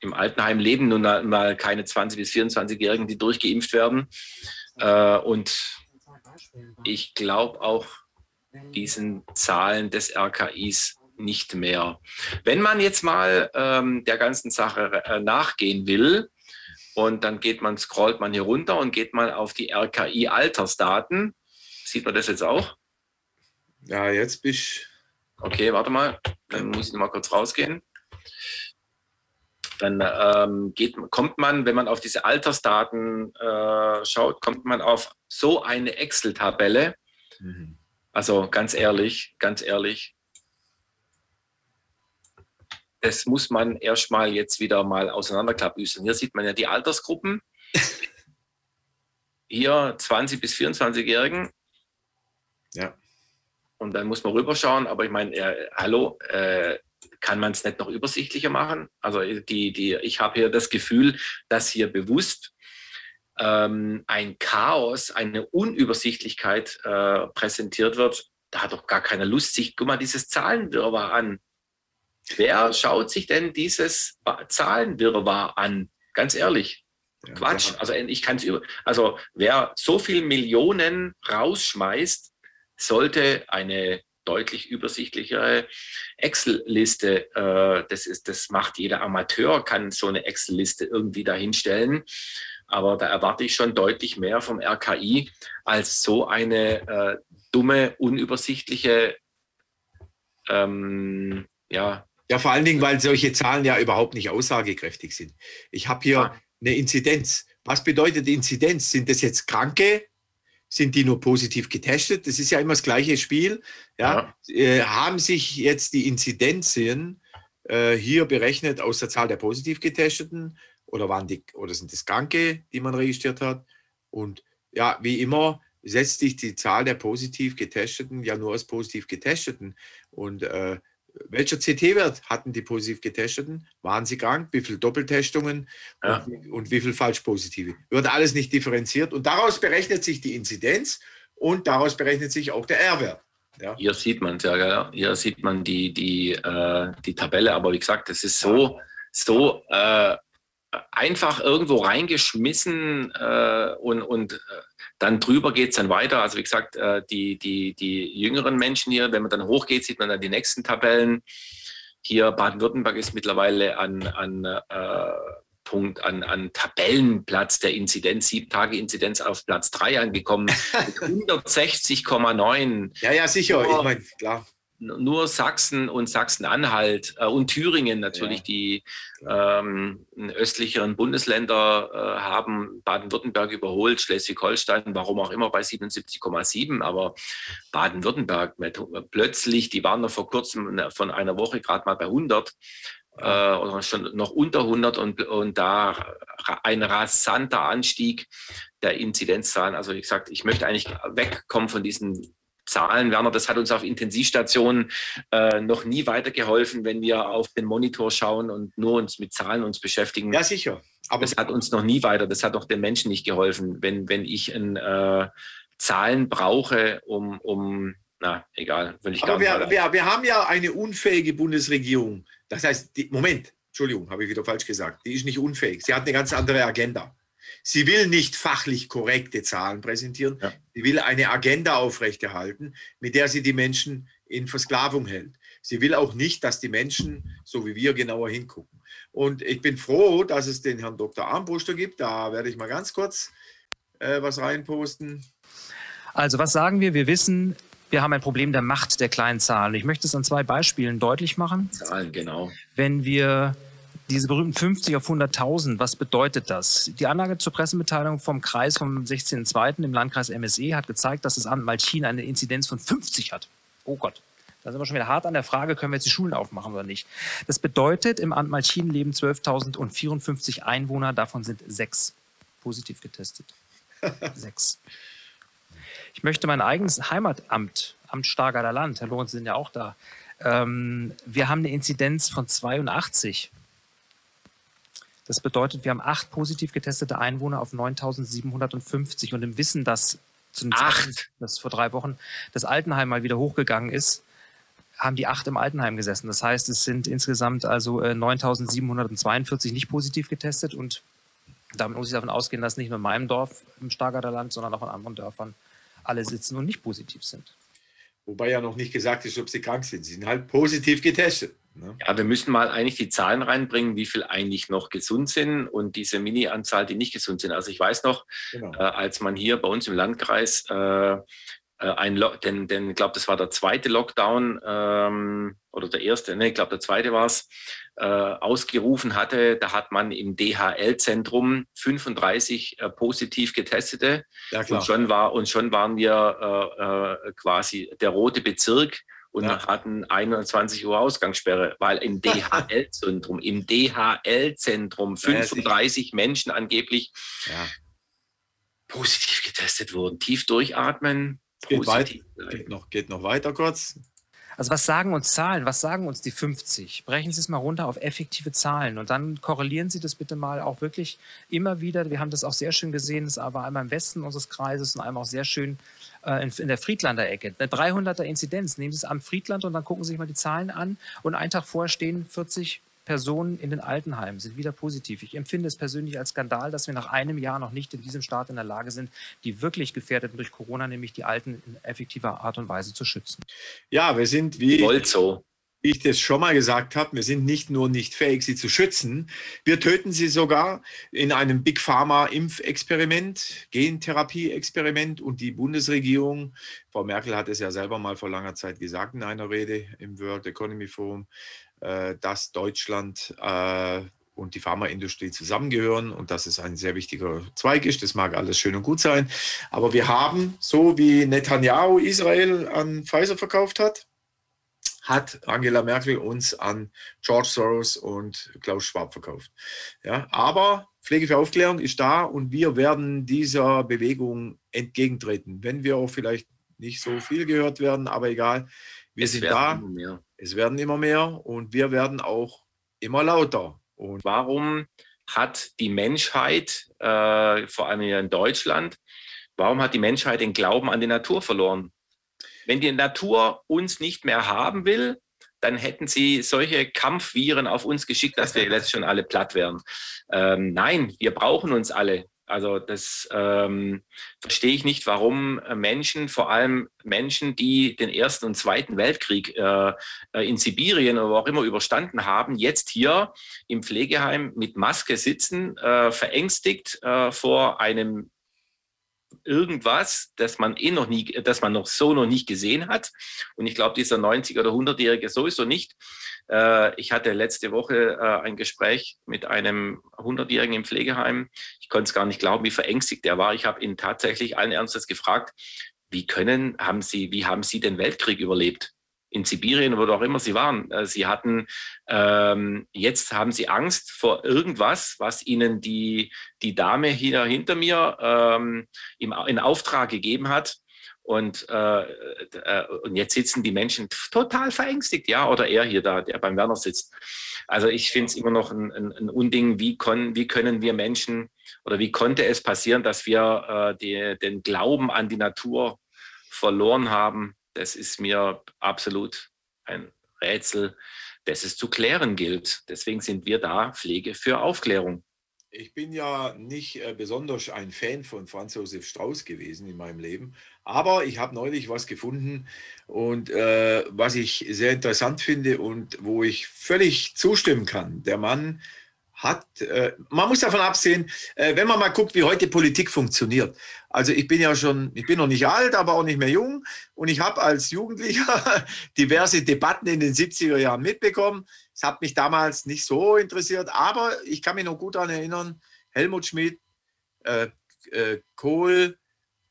S3: im Altenheim leben nun mal keine 20- bis 24-Jährigen, die durchgeimpft werden. Äh, und ich glaube auch, diesen Zahlen des RKIs nicht mehr. Wenn man jetzt mal ähm, der ganzen Sache äh, nachgehen will, und dann geht man, scrollt man hier runter und geht mal auf die RKI-Altersdaten. Sieht man das jetzt auch?
S2: Ja, jetzt bist ich.
S3: Okay, warte mal. Dann muss ich noch mal kurz rausgehen. Dann ähm, geht, kommt man, wenn man auf diese Altersdaten äh, schaut, kommt man auf so eine Excel-Tabelle. Mhm. Also ganz ehrlich, ganz ehrlich, das muss man erstmal jetzt wieder mal auseinanderklabüstern. Hier sieht man ja die Altersgruppen. Hier 20 bis 24-Jährigen.
S2: Ja.
S3: Und dann muss man rüberschauen, aber ich meine, äh, hallo, äh, kann man es nicht noch übersichtlicher machen? Also die, die, ich habe hier das Gefühl, dass hier bewusst ähm, ein Chaos, eine Unübersichtlichkeit äh, präsentiert wird, da hat doch gar keiner Lust, sich, guck mal, dieses Zahlenwirrwarr an. Wer schaut sich denn dieses Zahlenwirrwarr an? Ganz ehrlich. Ja, Quatsch. Also ich kann es über. Also wer so viel Millionen rausschmeißt, sollte eine deutlich übersichtlichere Excel-Liste. Äh, das ist, das macht jeder Amateur, kann so eine Excel-Liste irgendwie dahinstellen. Aber da erwarte ich schon deutlich mehr vom RKI als so eine äh, dumme, unübersichtliche, ähm, ja.
S2: Ja, vor allen Dingen, weil solche Zahlen ja überhaupt nicht aussagekräftig sind. Ich habe hier ja. eine Inzidenz. Was bedeutet Inzidenz? Sind das jetzt Kranke? Sind die nur positiv getestet? Das ist ja immer das gleiche Spiel. Ja? ja. Äh, haben sich jetzt die Inzidenzen äh, hier berechnet aus der Zahl der positiv Getesteten oder, waren die, oder sind es Kranke, die man registriert hat? Und ja, wie immer setzt sich die Zahl der positiv Getesteten ja nur aus positiv Getesteten. Und äh, welcher CT-Wert hatten die positiv Getesteten? Waren sie krank? Wie viele Doppeltestungen ja. und, und, wie viele Falschpositive? Wird alles nicht differenziert und daraus berechnet sich die Inzidenz und daraus berechnet sich auch der R-Wert.
S3: Ja. Hier sieht man es ja, ja, hier sieht man die, die, äh, die Tabelle, aber wie gesagt, das ist so, so äh, einfach irgendwo reingeschmissen äh, und, und äh, dann drüber geht es dann weiter. Also wie gesagt, äh, die, die, die jüngeren Menschen hier, wenn man dann hochgeht, sieht man dann die nächsten Tabellen. Hier Baden-Württemberg ist mittlerweile an, an äh, Punkt an, an Tabellenplatz der Inzidenz, sieben Tage Inzidenz auf Platz 3 angekommen mit 160,9.
S2: Ja, ja, sicher. Oh. Ich meine, klar.
S3: Nur Sachsen und Sachsen-Anhalt äh, und Thüringen natürlich ja. die ähm, östlicheren Bundesländer äh, haben. Baden-Württemberg überholt, Schleswig-Holstein, warum auch immer bei 77,7, aber Baden-Württemberg plötzlich, die waren noch vor kurzem von einer Woche gerade mal bei 100 äh, oder schon noch unter 100 und, und da ein rasanter Anstieg der Inzidenzzahlen. Also wie gesagt, ich möchte eigentlich wegkommen von diesen Zahlen, Werner, das hat uns auf Intensivstationen äh, noch nie weitergeholfen, wenn wir auf den Monitor schauen und nur uns mit Zahlen uns beschäftigen.
S2: Ja, sicher.
S3: Aber das hat uns noch nie weiter, das hat auch den Menschen nicht geholfen, wenn, wenn ich ein, äh, Zahlen brauche, um, um na, egal, will ich
S2: gar nicht. Wir, wir, wir haben ja eine unfähige Bundesregierung. Das heißt, die, Moment, Entschuldigung, habe ich wieder falsch gesagt. Die ist nicht unfähig. Sie hat eine ganz andere Agenda. Sie will nicht fachlich korrekte Zahlen präsentieren. Ja. Sie will eine Agenda aufrechterhalten, mit der sie die Menschen in Versklavung hält. Sie will auch nicht, dass die Menschen, so wie wir, genauer hingucken. Und ich bin froh, dass es den Herrn Dr. Armbruster gibt. Da werde ich mal ganz kurz äh, was reinposten.
S5: Also was sagen wir? Wir wissen, wir haben ein Problem der Macht der kleinen Zahlen. Ich möchte es an zwei Beispielen deutlich machen.
S3: Zahlen, genau.
S5: Wenn wir diese berühmten 50 auf 100.000, was bedeutet das? Die Anlage zur Pressemitteilung vom Kreis vom 16.02. im Landkreis MSE hat gezeigt, dass das Amt Malchin eine Inzidenz von 50 hat. Oh Gott. Da sind wir schon wieder hart an der Frage, können wir jetzt die Schulen aufmachen oder nicht. Das bedeutet, im Amt Malchin leben 12.054 Einwohner, davon sind sechs positiv getestet. sechs. Ich möchte mein eigenes Heimatamt, Amt Stargarder Land, Herr Lorenz, sind ja auch da. Ähm, wir haben eine Inzidenz von 82 das bedeutet, wir haben acht positiv getestete Einwohner auf 9.750 und im Wissen, dass
S3: zum acht.
S5: dass vor drei Wochen das Altenheim mal wieder hochgegangen ist, haben die acht im Altenheim gesessen. Das heißt, es sind insgesamt also 9.742 äh, nicht positiv getestet und damit muss ich davon ausgehen, dass nicht nur in meinem Dorf im Stargarder Land, sondern auch in anderen Dörfern alle sitzen und nicht positiv sind.
S2: Wobei ja noch nicht gesagt ist, ob sie krank sind. Sie sind halt positiv getestet.
S3: Ne? Ja, wir müssen mal eigentlich die Zahlen reinbringen, wie viel eigentlich noch gesund sind und diese Mini-Anzahl, die nicht gesund sind. Also ich weiß noch, genau. äh, als man hier bei uns im Landkreis äh, äh, ein Lo denn, denn ich glaube, das war der zweite Lockdown ähm, oder der erste, ne, ich glaube, der zweite war es, äh, ausgerufen hatte, da hat man im DHL-Zentrum 35 äh, positiv Getestete ja, und, schon war, und schon waren wir äh, äh, quasi der rote Bezirk und ja. hatten 21 Uhr Ausgangssperre, weil im DHL-Zentrum, im DHL-Zentrum 35 ja, Menschen angeblich ja. positiv getestet wurden. Tief durchatmen,
S2: Geht, weit, geht, noch, geht noch weiter kurz.
S5: Also was sagen uns Zahlen? Was sagen uns die 50? Brechen Sie es mal runter auf effektive Zahlen und dann korrelieren Sie das bitte mal auch wirklich immer wieder. Wir haben das auch sehr schön gesehen, das aber einmal im Westen unseres Kreises und einmal auch sehr schön äh, in, in, der Friedlander Ecke. Eine 300er Inzidenz. Nehmen Sie es am Friedland und dann gucken Sie sich mal die Zahlen an und einen Tag vorher stehen 40 Personen in den Altenheimen sind wieder positiv. Ich empfinde es persönlich als Skandal, dass wir nach einem Jahr noch nicht in diesem Staat in der Lage sind, die wirklich Gefährdeten durch Corona, nämlich die Alten, in effektiver Art und Weise zu schützen.
S2: Ja, wir sind wie.
S3: Wollt so
S2: wie ich das schon mal gesagt habe, wir sind nicht nur nicht fähig, sie zu schützen, wir töten sie sogar in einem Big Pharma Impfexperiment, Gentherapie-Experiment und die Bundesregierung, Frau Merkel hat es ja selber mal vor langer Zeit gesagt in einer Rede im World Economy Forum, äh, dass Deutschland äh, und die Pharmaindustrie zusammengehören und dass es ein sehr wichtiger Zweig ist. Das mag alles schön und gut sein. Aber wir haben, so wie Netanyahu Israel an Pfizer verkauft hat, hat Angela Merkel uns an George Soros und Klaus Schwab verkauft. Ja, aber Pflege für Aufklärung ist da und wir werden dieser Bewegung entgegentreten, wenn wir auch vielleicht nicht so viel gehört werden, aber egal. Wir es sind da. Es werden immer mehr und wir werden auch immer lauter.
S3: Und warum hat die Menschheit, äh, vor allem hier in Deutschland, warum hat die Menschheit den Glauben an die Natur verloren? Wenn die Natur uns nicht mehr haben will, dann hätten sie solche Kampfviren auf uns geschickt, dass wir jetzt schon alle platt wären. Ähm, nein, wir brauchen uns alle. Also das ähm, verstehe ich nicht, warum Menschen, vor allem Menschen, die den Ersten und Zweiten Weltkrieg äh, äh in Sibirien oder wo auch immer überstanden haben, jetzt hier im Pflegeheim mit Maske sitzen, äh, verängstigt äh, vor einem irgendwas, das man eh noch nie, das man noch so noch nicht gesehen hat. Und ich glaube, dieser 90- oder 100-Jährige sowieso nicht. Äh, ich hatte letzte Woche äh, ein Gespräch mit einem 100-Jährigen im Pflegeheim. Ich konnte es gar nicht glauben, wie verängstigt er war. Ich habe ihn tatsächlich allen Ernstes gefragt, wie können, haben Sie, wie haben Sie den Weltkrieg überlebt? In Sibirien, wo auch immer sie waren. Äh, sie hatten, ähm, jetzt haben sie Angst vor irgendwas, was ihnen die, die Dame hier hinter mir ähm, im, in Auftrag gegeben hat. Und, äh, äh, und jetzt sitzen die Menschen total verängstigt, ja, oder er hier da, der beim Werner sitzt. Also ich finde es immer noch ein, ein, ein Unding, wie, kon, wie können wir Menschen oder wie konnte es passieren, dass wir äh, die, den Glauben an die Natur verloren haben. Das ist mir absolut ein Rätsel, das es zu klären gilt. Deswegen sind wir da, Pflege für Aufklärung.
S2: Ich bin ja nicht äh, besonders ein Fan von Franz Josef Strauß gewesen in meinem Leben, aber ich habe neulich was gefunden und äh, was ich sehr interessant finde und wo ich völlig zustimmen kann. Der Mann hat, äh, man muss davon absehen, äh, wenn man mal guckt, wie heute Politik funktioniert. Also ich bin ja schon, ich bin noch nicht alt, aber auch nicht mehr jung und ich habe als Jugendlicher diverse Debatten in den 70er Jahren mitbekommen. Es hat mich damals nicht so interessiert, aber ich kann mich noch gut daran erinnern, Helmut Schmidt, äh, äh Kohl,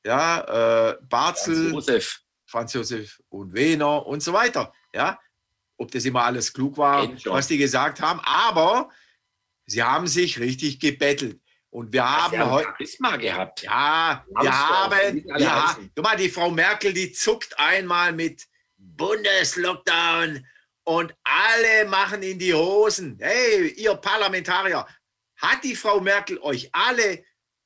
S2: ja, äh, Barzel, Franz Josef. Franz Josef und Wehner und so weiter. Ja, ob das immer alles klug war, was die gesagt haben, aber Sie haben sich richtig gebettelt. Und wir haben heute
S3: Charisma gehabt.
S2: Ja, wir haben, ja, guck mal, die Frau Merkel, die zuckt einmal mit Bundeslockdown und alle machen in die Hosen. Hey, ihr Parlamentarier, hat die Frau Merkel euch alle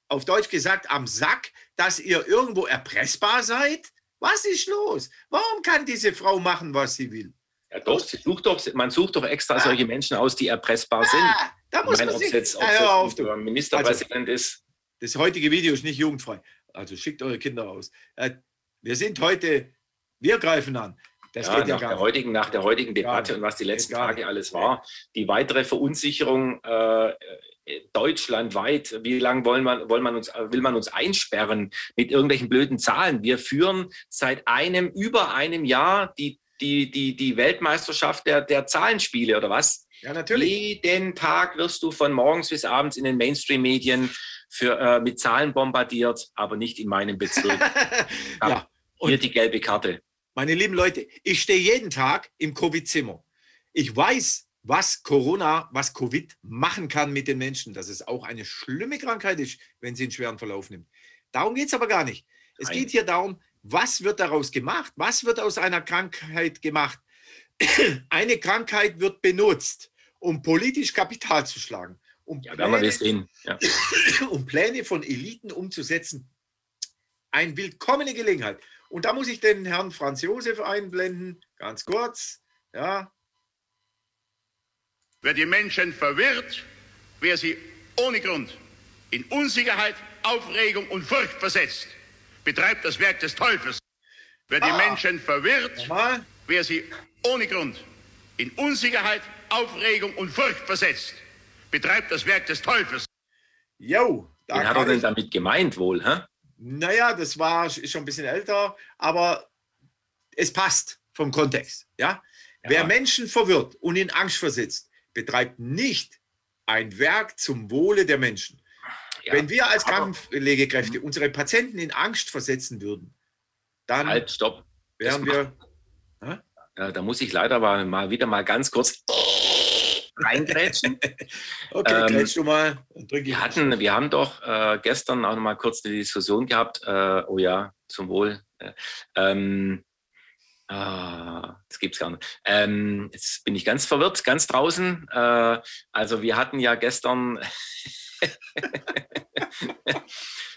S2: auf Deutsch gesagt am Sack, dass ihr irgendwo erpressbar seid? Was ist los? Warum kann diese Frau machen, was sie will?
S3: Ja, doch, sucht doch, man sucht doch extra ah. solche Menschen aus, die erpressbar ah. sind. Da muss meine, man sich, jetzt, ob ja, auf, du. Ministerpräsident also, ist.
S2: Das heutige Video ist nicht jugendfrei. Also schickt eure Kinder aus. Äh, wir sind heute, wir greifen an.
S3: Das ja, ja nach, gar der heutigen, nach der heutigen Debatte und was die letzten Tage alles war, die weitere Verunsicherung äh, deutschlandweit, wie lange wollen man, wollen man uns, will man uns einsperren mit irgendwelchen blöden Zahlen? Wir führen seit einem, über einem Jahr die, die, die, die Weltmeisterschaft der, der Zahlenspiele oder was?
S2: Ja, natürlich.
S3: Jeden Tag wirst du von morgens bis abends in den Mainstream-Medien äh, mit Zahlen bombardiert, aber nicht in meinem Bezirk. ja. Und Hier die gelbe Karte.
S2: Meine lieben Leute, ich stehe jeden Tag im Covid-Zimmer. Ich weiß, was Corona, was Covid machen kann mit den Menschen, dass es auch eine schlimme Krankheit ist, wenn sie einen schweren Verlauf nimmt. Darum geht es aber gar nicht. Es Nein. geht hier darum, was wird daraus gemacht? Was wird aus einer Krankheit gemacht? eine Krankheit wird benutzt, um politisch Kapital zu schlagen, um,
S3: ja, Pläne, sehen. Ja.
S2: um Pläne von Eliten umzusetzen. Eine willkommene Gelegenheit. Und da muss ich den Herrn Franz Josef einblenden, ganz kurz. Ja.
S4: Wer die Menschen verwirrt, wer sie ohne Grund in Unsicherheit, Aufregung und Furcht versetzt, betreibt das Werk des Teufels. Wer die ah. Menschen verwirrt, wer sie ohne Grund in Unsicherheit, Aufregung und Furcht versetzt, betreibt das Werk des Teufels.
S2: Jo,
S3: da hat er denn damit gemeint wohl, hä?
S2: Naja, das war schon ein bisschen älter, aber es passt vom Kontext. Ja? ja? Wer Menschen verwirrt und in Angst versetzt, betreibt nicht ein Werk zum Wohle der Menschen. Ja, Wenn wir als Krankenpflegekräfte unsere Patienten in Angst versetzen würden, dann
S3: halt, stopp.
S2: wären wir.
S3: Ja, da muss ich leider mal, mal wieder mal ganz kurz reingrätschen.
S2: okay, ähm, grätsch du mal.
S3: Wir, hatten, wir haben doch äh, gestern auch noch mal kurz eine Diskussion gehabt. Äh, oh ja, zum Wohl. Ähm, Ah, das gibt's gar nicht. Ähm, jetzt bin ich ganz verwirrt, ganz draußen. Äh, also wir hatten ja gestern,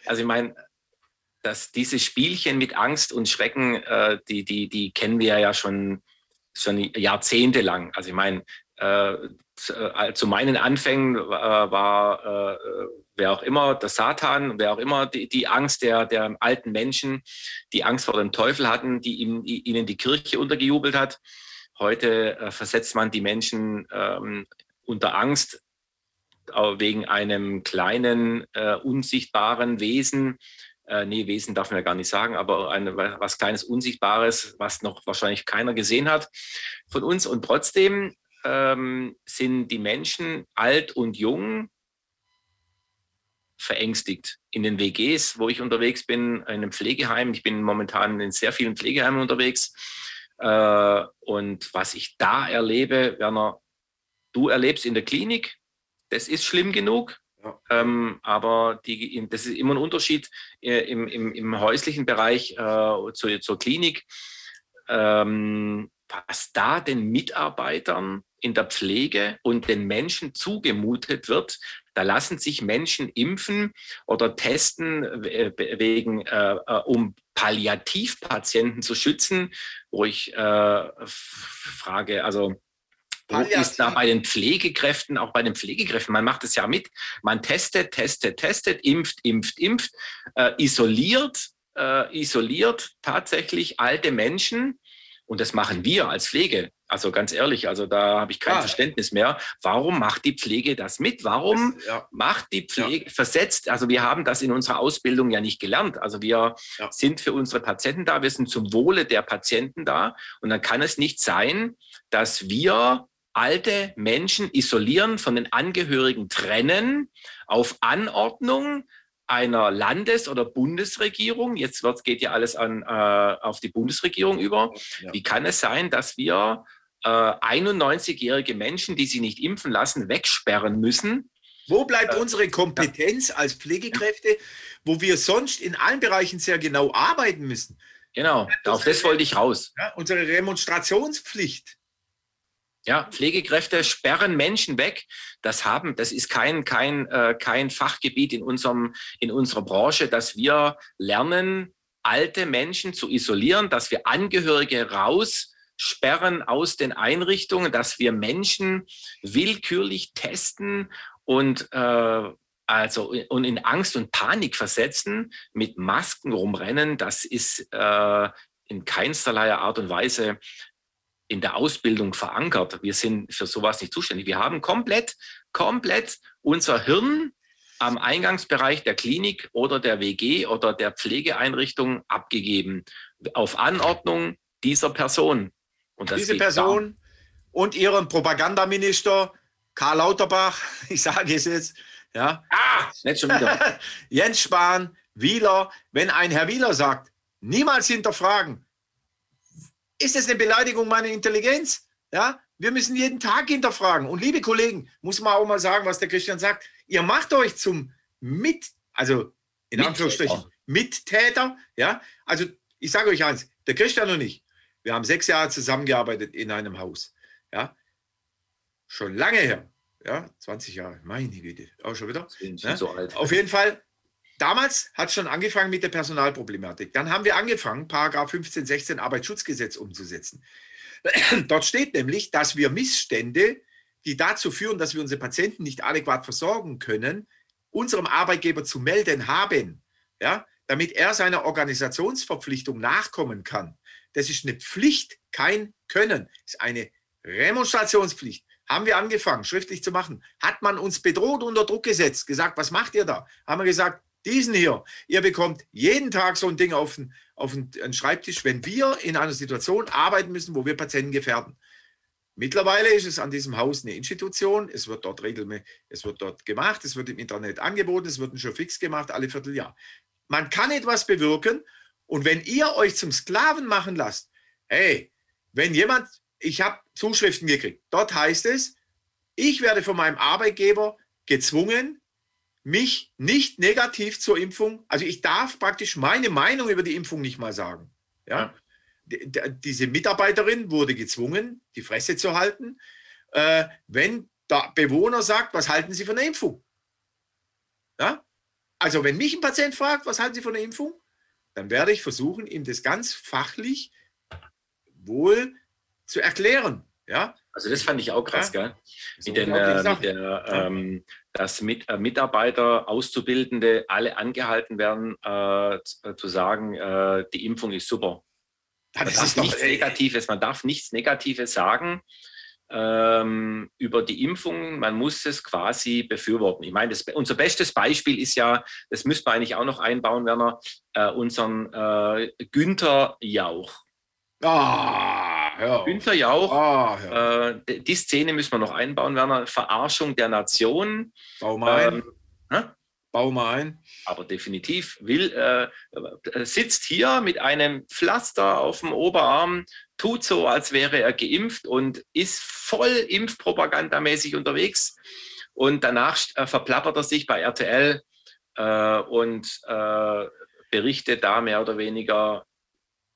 S3: also ich meine, dass diese Spielchen mit Angst und Schrecken, äh, die, die, die kennen wir ja schon schon jahrzehntelang. Also ich meine, äh, äh, zu meinen Anfängen äh, war äh, wer auch immer der Satan, wer auch immer die, die Angst der, der alten Menschen, die Angst vor dem Teufel hatten, die ihm, ihnen die Kirche untergejubelt hat. Heute äh, versetzt man die Menschen ähm, unter Angst wegen einem kleinen, äh, unsichtbaren Wesen, äh, nee, Wesen darf man ja gar nicht sagen, aber eine, was kleines Unsichtbares, was noch wahrscheinlich keiner gesehen hat von uns. Und trotzdem ähm, sind die Menschen alt und jung verängstigt. In den WGs, wo ich unterwegs bin, in einem Pflegeheim, ich bin momentan in sehr vielen Pflegeheimen unterwegs. Äh, und was ich da erlebe, Werner, du erlebst in der Klinik, das ist schlimm genug. Ja. Ähm, aber die, das ist immer ein Unterschied äh, im, im, im, häuslichen Bereich äh, zur, zur Klinik. Ähm, was da den Mitarbeitern in der Pflege und den Menschen zugemutet wird, da lassen sich Menschen impfen oder testen wegen, äh, äh, um Palliativpatienten zu schützen, wo ich äh, frage, also wo ist da bei den Pflegekräften, auch bei den Pflegekräften, man macht es ja mit, man testet, testet, testet, impft, impft, impft, äh, isoliert, äh, isoliert tatsächlich alte Menschen und das machen wir als Pflege. Also ganz ehrlich, also da habe ich kein ja. Verständnis mehr. Warum macht die Pflege das mit? Warum das, ja. macht die Pflege ja. versetzt? Also wir haben das in unserer Ausbildung ja nicht gelernt. Also wir sind für unsere Patienten da, wir sind zum Wohle der Patienten da. Und dann kann es nicht sein, dass wir alte Menschen isolieren, von den Angehörigen trennen, auf Anordnung einer Landes- oder Bundesregierung, jetzt wird, geht ja alles an, äh, auf die Bundesregierung über, ja. wie kann es sein, dass wir äh, 91-jährige Menschen, die sie nicht impfen lassen, wegsperren müssen?
S2: Wo bleibt äh, unsere Kompetenz ja. als Pflegekräfte, wo wir sonst in allen Bereichen sehr genau arbeiten müssen?
S3: Genau, auf das wollte ich raus.
S2: Ja, unsere Remonstrationspflicht.
S3: Ja, Pflegekräfte sperren Menschen weg. Das haben, das ist kein, kein, äh, kein Fachgebiet in unserem, in unserer Branche, dass wir lernen, alte Menschen zu isolieren, dass wir Angehörige raussperren aus den Einrichtungen, dass wir Menschen willkürlich testen und äh, also und in Angst und Panik versetzen, mit Masken rumrennen, das ist äh, in keinsterlei Art und Weise in der Ausbildung verankert. Wir sind für sowas nicht zuständig. Wir haben komplett, komplett unser Hirn am Eingangsbereich der Klinik oder der WG oder der Pflegeeinrichtung abgegeben, auf Anordnung dieser Person.
S2: Und Diese Person und ihren Propagandaminister Karl Lauterbach, ich sage es jetzt, ja.
S3: Ah, nicht schon wieder.
S2: Jens Spahn, Wieler, wenn ein Herr Wieler sagt, niemals hinterfragen, ist das eine Beleidigung meiner Intelligenz? Ja, wir müssen jeden Tag hinterfragen. Und liebe Kollegen, muss man auch mal sagen, was der Christian sagt. Ihr macht euch zum Mit, also in Mittäter. Anführungsstrichen, Mittäter. Ja, also ich sage euch eins, der Christian und ich, wir haben sechs Jahre zusammengearbeitet in einem Haus. Ja, schon lange her. Ja, 20 Jahre, meine Güte, auch schon wieder. Ja? So Auf jeden Fall, Damals hat es schon angefangen mit der Personalproblematik. Dann haben wir angefangen, Paragraph 15, 16 Arbeitsschutzgesetz umzusetzen. Dort steht nämlich, dass wir Missstände, die dazu führen, dass wir unsere Patienten nicht adäquat versorgen können, unserem Arbeitgeber zu melden haben, ja, damit er seiner Organisationsverpflichtung nachkommen kann. Das ist eine Pflicht, kein Können. Das ist eine Remonstrationspflicht. Haben wir angefangen, schriftlich zu machen. Hat man uns bedroht, unter Druck gesetzt, gesagt, was macht ihr da? Haben wir gesagt, diesen hier. Ihr bekommt jeden Tag so ein Ding auf den, auf den Schreibtisch, wenn wir in einer Situation arbeiten müssen, wo wir Patienten gefährden. Mittlerweile ist es an diesem Haus eine Institution. Es wird dort regelmäßig, es wird dort gemacht, es wird im Internet angeboten, es wird schon fix gemacht, alle Vierteljahr. Man kann etwas bewirken und wenn ihr euch zum Sklaven machen lasst, hey, wenn jemand, ich habe Zuschriften gekriegt, dort heißt es, ich werde von meinem Arbeitgeber gezwungen, mich nicht negativ zur Impfung, also ich darf praktisch meine Meinung über die Impfung nicht mal sagen. Ja? ja. Diese Mitarbeiterin wurde gezwungen, die Fresse zu halten, äh, wenn der Bewohner sagt, was halten Sie von der Impfung? Ja? Also wenn mich ein Patient fragt, was halten Sie von der Impfung, dann werde ich versuchen, ihm das ganz fachlich wohl zu erklären. Ja?
S3: Also das fand ich auch krass, ja? gell? Mit, den, äh, der, ähm, dass mit, äh, Mitarbeiter, Auszubildende alle angehalten werden, äh, zu sagen, äh, die Impfung ist super. Man darf nichts Negatives, man darf nichts Negatives sagen. ähm, über die Impfung. Man muss es quasi befürworten. Ich meine, das, unser bestes Beispiel ist ja, das müsste man eigentlich auch noch einbauen, Werner, äh, unseren äh, Günther Jauch.
S2: Ah,
S3: Günther Jauch,
S2: Ah, ja.
S3: äh, die Szene müssen wir noch einbauen, Werner. Verarschung der Nation.
S2: Bau mal ein.
S3: Ähm, hä?
S2: Bau mal ein.
S3: aber definitiv will, äh, äh, sitzt hier mit einem Pflaster auf dem Oberarm, tut so, als wäre er geimpft und ist voll impfpropagandamäßig unterwegs. Und danach äh, verplappert er sich bei RTL äh, und äh, berichtet da mehr oder weniger,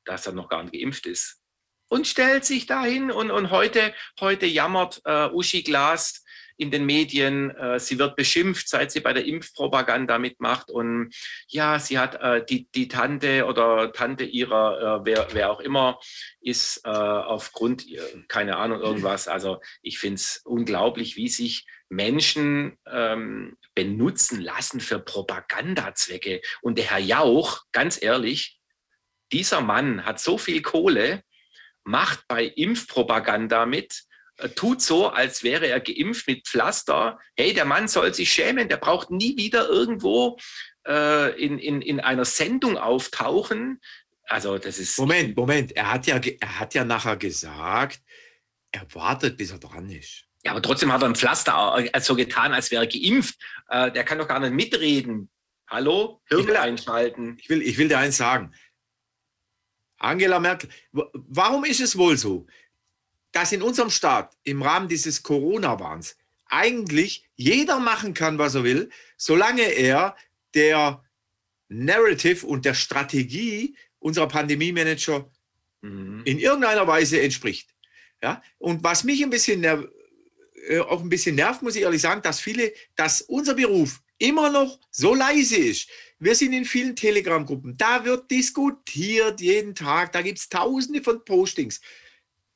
S3: dass er noch gar nicht geimpft ist. Und stellt sich dahin und, und heute, heute jammert äh, Uschi Glas in den Medien, äh, sie wird beschimpft, seit sie bei der Impfpropaganda mitmacht. Und ja, sie hat äh, die, die Tante oder Tante ihrer, äh, wer, wer auch immer, ist äh, aufgrund, ihr- keine Ahnung, irgendwas. Also ich finde es unglaublich, wie sich Menschen ähm, benutzen lassen für Propagandazwecke. Und der Herr Jauch, ganz ehrlich, dieser Mann hat so viel Kohle, macht bei Impfpropaganda mit, äh, tut so, als wäre er geimpft mit Pflaster. Hey, der Mann soll sich schämen, der braucht nie wieder irgendwo äh, in, in, in einer Sendung auftauchen. Also das ist...
S2: Moment, Moment. Er hat ja, er hat ja nachher gesagt, er wartet, bis er dran ist.
S3: Ja, aber trotzdem hat er ein Pflaster äh, so getan, als wäre er geimpft. Äh, der kann doch gar nicht mitreden. Hallo? Hirn einschalten.
S2: Ich will, ich will dir eins sagen. Angela Merkel, warum ist es wohl so, dass in unserem Staat im Rahmen dieses Corona-Wahns eigentlich jeder machen kann, was er will, solange er der Narrative und der Strategie unserer Pandemie-Manager
S3: Mhm.
S2: in irgendeiner Weise entspricht. Ja? Und was mich ein bisschen äh, auch ein bisschen nervt, muss ich ehrlich sagen, dass viele, dass unser Beruf immer noch so leise ist. Wir sind in vielen Telegram-Gruppen, da wird diskutiert jeden Tag, da gibt es tausende von Postings.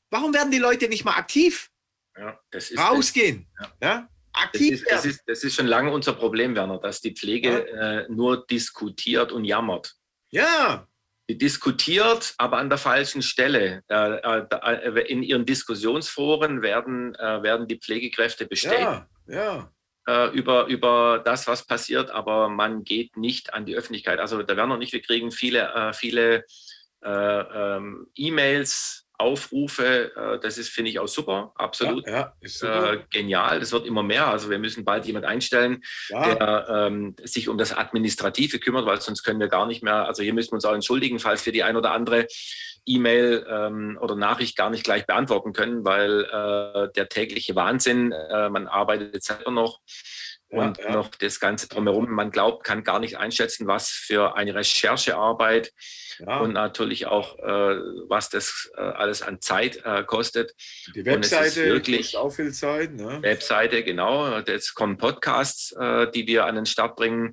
S2: Warum werden die Leute nicht mal aktiv
S3: Ja, das ist,
S2: rausgehen?
S3: Ja.
S2: Ja?
S3: Das
S2: Aktiv
S3: ist, das, ist, das ist schon lange unser Problem, Werner, dass die Pflege äh, nur diskutiert und jammert.
S2: Ja,
S3: Die diskutiert, aber an der falschen Stelle. Äh, äh, äh, in ihren Diskussionsforen werden, äh, werden die Pflegekräfte bestätigt
S2: ja, ja.
S3: Äh, über, über das, was passiert, aber man geht nicht an die Öffentlichkeit. Also der Werner und ich, wir kriegen viele, äh, viele äh, ähm, E-Mails, Aufrufe. Äh, das ist, finde ich, auch super, absolut.
S2: Ja, ja, ist super.
S3: Äh, genial, das wird immer mehr. Also wir müssen bald jemand einstellen,
S2: ja.
S3: der ähm, sich um das Administrative kümmert, weil sonst können wir gar nicht mehr, also hier müssen wir uns auch entschuldigen, falls wir die ein oder andere E-Mail ähm, oder Nachricht gar nicht gleich beantworten können, weil äh, der tägliche Wahnsinn, äh, man arbeitet selber noch
S2: Ja,
S3: und
S2: ja.
S3: noch das Ganze drumherum, man glaubt, kann gar nicht einschätzen, was für eine Recherchearbeit
S2: ja.
S3: und natürlich auch, äh, was das äh, alles an Zeit äh, kostet.
S2: die Webseite
S3: wirklich-
S2: kostet auch viel Zeit. Ne?
S3: Webseite, genau. Jetzt kommen Podcasts, äh, die wir an den Start bringen.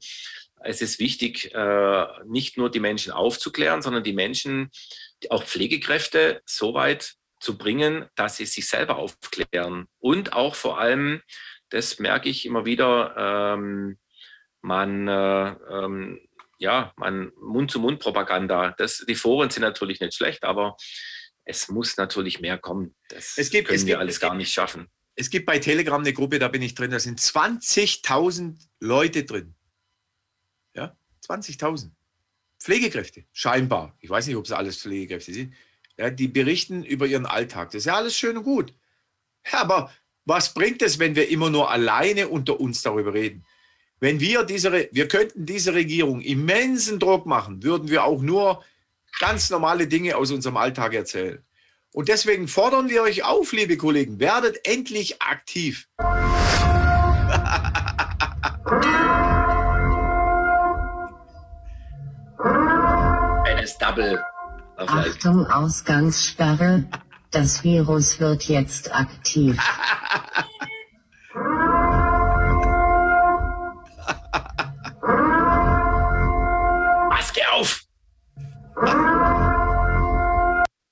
S3: Es ist wichtig, nicht nur die Menschen aufzuklären, sondern die Menschen, auch Pflegekräfte, so weit zu bringen, dass sie sich selber aufklären. Und auch vor allem, das merke ich immer wieder, ähm, man, äh, ähm, ja, man Mund-zu-Mund-Propaganda. Das, die Foren sind natürlich nicht schlecht, aber es muss natürlich mehr kommen. Das
S2: Es gibt-
S3: können
S2: es
S3: wir
S2: gibt-
S3: alles
S2: es
S3: gar nicht schaffen.
S2: Es gibt bei Telegram eine Gruppe, da bin ich drin, da sind 20.000 Leute drin. Ja, 20.000. Pflegekräfte, scheinbar. Ich weiß nicht, ob es alles Pflegekräfte sind. Ja, die berichten über ihren Alltag. Das ist ja alles schön und gut. Ja, aber was bringt es, wenn wir immer nur alleine unter uns darüber reden? Wenn wir diese, wir könnten diese Regierung immensen Druck machen, würden wir auch nur ganz normale Dinge aus unserem Alltag erzählen. Und deswegen fordern wir euch auf, liebe Kollegen, werdet endlich aktiv.
S3: Auf Like.
S6: Achtung Ausgangssperre. Das Virus wird jetzt aktiv.
S3: Maske auf!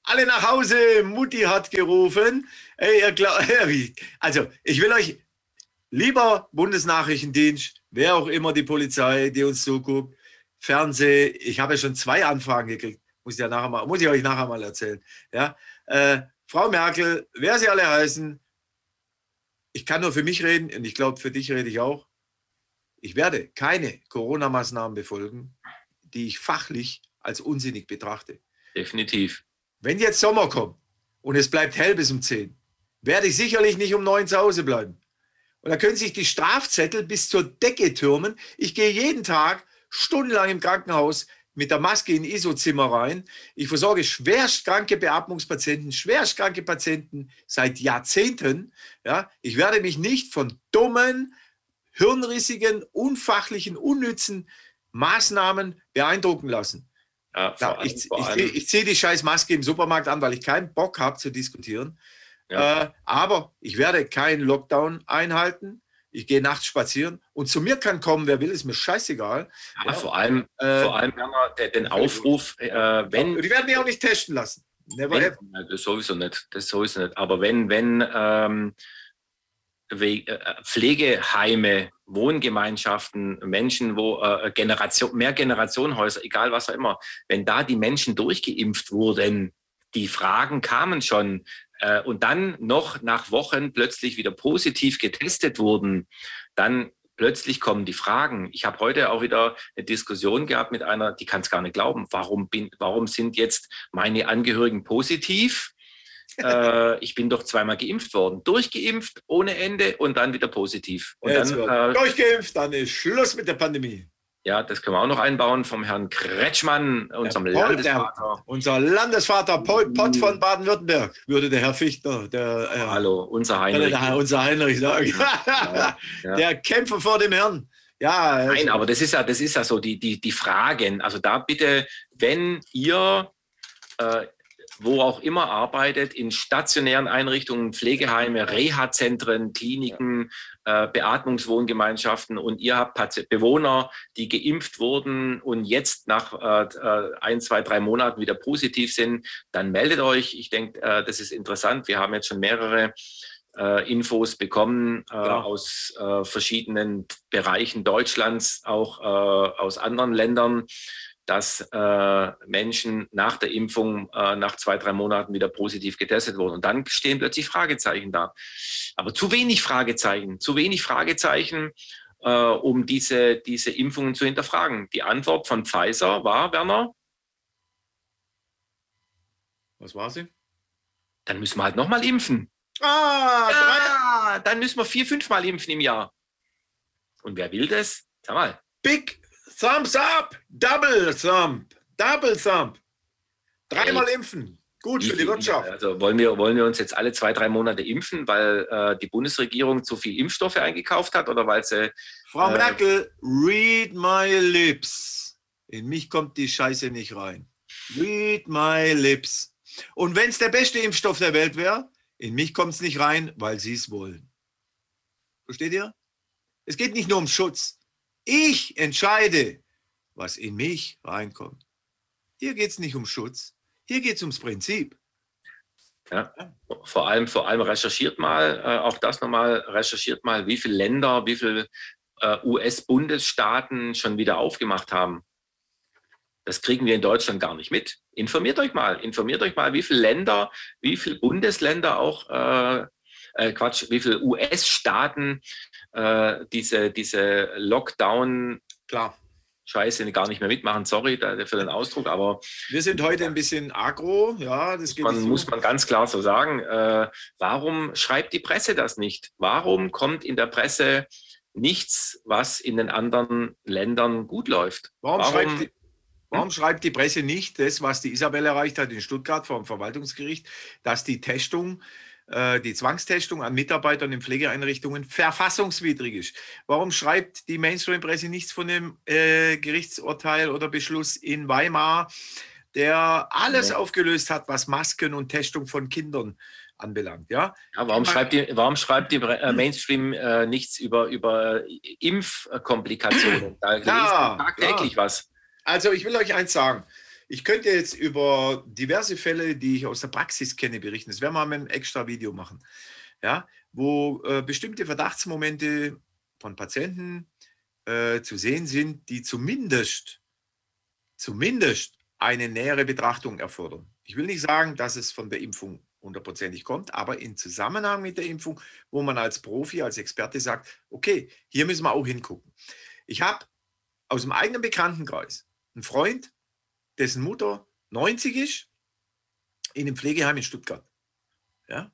S2: Alle nach Hause, Mutti hat gerufen. Ey, ihr also, ich will euch, lieber Bundesnachrichtendienst, wer auch immer die Polizei, die uns zuguckt, Fernseh, ich habe ja schon zwei Anfragen gekriegt, muss ich, ja nachher mal, muss ich euch nachher mal erzählen. Ja? Äh, Frau Merkel, wer sie alle heißen, ich kann nur für mich reden und ich glaube, für dich rede ich auch. Ich werde keine Corona-Maßnahmen befolgen, die ich fachlich als unsinnig betrachte.
S3: Definitiv.
S2: Wenn jetzt Sommer kommt und es bleibt hell bis um 10, werde ich sicherlich nicht um 9 zu Hause bleiben. Und da können sich die Strafzettel bis zur Decke türmen. Ich gehe jeden Tag stundenlang im Krankenhaus mit der Maske in ISO-Zimmer rein. Ich versorge schwerstkranke Beatmungspatienten, schwerstkranke Patienten seit Jahrzehnten. Ja, ich werde mich nicht von dummen, hirnrissigen, unfachlichen, unnützen Maßnahmen beeindrucken lassen. Ja, ja, ich, ich, ich, ziehe die scheiß Maske im Supermarkt an, weil ich keinen Bock habe zu diskutieren. Ja. Äh, aber ich werde keinen Lockdown einhalten. Ich gehe nachts spazieren und zu mir kann kommen, wer will, ist mir scheißegal.
S3: Ja, ja. Vor allem, äh, vor allem der, den Aufruf, äh, wenn.
S2: Die werden mich auch nicht testen lassen.
S3: Never wenn, das sowieso nicht. Das sowieso nicht. Aber wenn, wenn ähm, äh, Pflegeheime, Wohngemeinschaften, Menschen, wo äh, Generation, mehr Generationenhäuser, egal was auch immer, wenn da die Menschen durchgeimpft wurden, die Fragen kamen schon, äh, und dann noch nach Wochen plötzlich wieder positiv getestet wurden, dann plötzlich kommen die Fragen. Ich habe heute auch wieder eine Diskussion gehabt mit einer, die kann es gar nicht glauben. Warum, bin, warum sind jetzt meine Angehörigen positiv? äh, ich bin doch zweimal geimpft worden. Durchgeimpft ohne Ende und dann wieder positiv. Und
S2: dann, äh, durchgeimpft, dann ist Schluss mit der Pandemie.
S3: Ja, das können wir auch noch einbauen vom Herrn Kretschmann, unserem
S2: Paul, Landesvater. Der, unser Landesvater Paul Pott von Baden-Württemberg, würde der Herr Fichter, der,
S3: äh, Hallo, unser Heinrich.
S2: Der, unser Heinrich sagen. Ja, ja. Der Kämpfer vor dem Herrn. Ja,
S3: Nein, aber das ist ja, das ist ja so die, die, die Fragen. Also da bitte, wenn ihr äh, wo auch immer arbeitet, in stationären Einrichtungen, Pflegeheime, Reha-Zentren, Kliniken, äh, Beatmungswohngemeinschaften und ihr habt Bewohner, die geimpft wurden und jetzt nach äh, ein, zwei, drei Monaten wieder positiv sind, dann meldet euch. Ich denke, äh, das ist interessant. Wir haben jetzt schon mehrere Infos bekommen äh, ja. aus äh, verschiedenen Bereichen Deutschlands, auch äh, aus anderen Ländern dass äh, Menschen nach der Impfung äh, nach zwei, drei Monaten wieder positiv getestet wurden. Und dann stehen plötzlich Fragezeichen da. Aber zu wenig Fragezeichen, zu wenig Fragezeichen, äh, um diese, diese Impfungen zu hinterfragen. Die Antwort von Pfizer war, Werner?
S2: Was war sie?
S3: Dann müssen wir halt nochmal impfen.
S2: Ah,
S3: ja, dann müssen wir vier, fünfmal impfen im Jahr. Und wer will das? Sag mal.
S2: Big Thumbs up, Double Thumb, Double Thumb. Dreimal hey. impfen. Gut für die Wirtschaft.
S3: Also wollen wir, wollen wir uns jetzt alle zwei, drei Monate impfen, weil äh, die Bundesregierung zu viel Impfstoffe eingekauft hat oder weil sie.
S2: Frau äh, Merkel, read my lips. In mich kommt die Scheiße nicht rein. Read my lips. Und wenn es der beste Impfstoff der Welt wäre, in mich kommt es nicht rein, weil sie es wollen. Versteht ihr? Es geht nicht nur um Schutz. Ich entscheide, was in mich reinkommt. Hier geht es nicht um Schutz, hier geht es ums Prinzip.
S3: Ja, vor allem, vor allem recherchiert mal, äh, auch das nochmal, recherchiert mal, wie viele Länder, wie viele äh, US-Bundesstaaten schon wieder aufgemacht haben. Das kriegen wir in Deutschland gar nicht mit. Informiert euch mal, informiert euch mal, wie viele Länder, wie viele Bundesländer auch, äh, äh Quatsch, wie viele US-Staaten äh, diese, diese Lockdown,
S2: klar.
S3: Scheiße gar nicht mehr mitmachen. Sorry für den Ausdruck, aber.
S2: Wir sind heute ein bisschen agro, ja.
S3: Das man, so. muss man ganz klar so sagen. Äh, warum schreibt die Presse das nicht? Warum kommt in der Presse nichts, was in den anderen Ländern gut läuft?
S2: Warum, warum schreibt die, Warum schreibt die Presse nicht das, was die Isabel erreicht hat in Stuttgart vor dem Verwaltungsgericht, dass die Testung die Zwangstestung an Mitarbeitern in Pflegeeinrichtungen verfassungswidrig ist. Warum schreibt die Mainstream-Presse nichts von dem äh, Gerichtsurteil oder Beschluss in Weimar, der alles ja. aufgelöst hat, was Masken und Testung von Kindern anbelangt. Ja?
S3: ja warum, schreibt die, warum schreibt die äh, Mainstream äh, nichts über, über Impfkomplikationen? Da ja, tagtäglich ja. was.
S2: Also ich will euch eins sagen. Ich könnte jetzt über diverse Fälle, die ich aus der Praxis kenne, berichten. Das werden wir mal ein extra Video machen. Ja, wo äh, bestimmte Verdachtsmomente von Patienten äh, zu sehen sind, die zumindest, zumindest eine nähere Betrachtung erfordern. Ich will nicht sagen, dass es von der Impfung hundertprozentig kommt, aber in Zusammenhang mit der Impfung, wo man als Profi, als Experte sagt, okay, hier müssen wir auch hingucken. Ich habe aus dem eigenen Bekanntenkreis einen Freund, dessen Mutter 90 ist, in einem Pflegeheim in Stuttgart. Ja?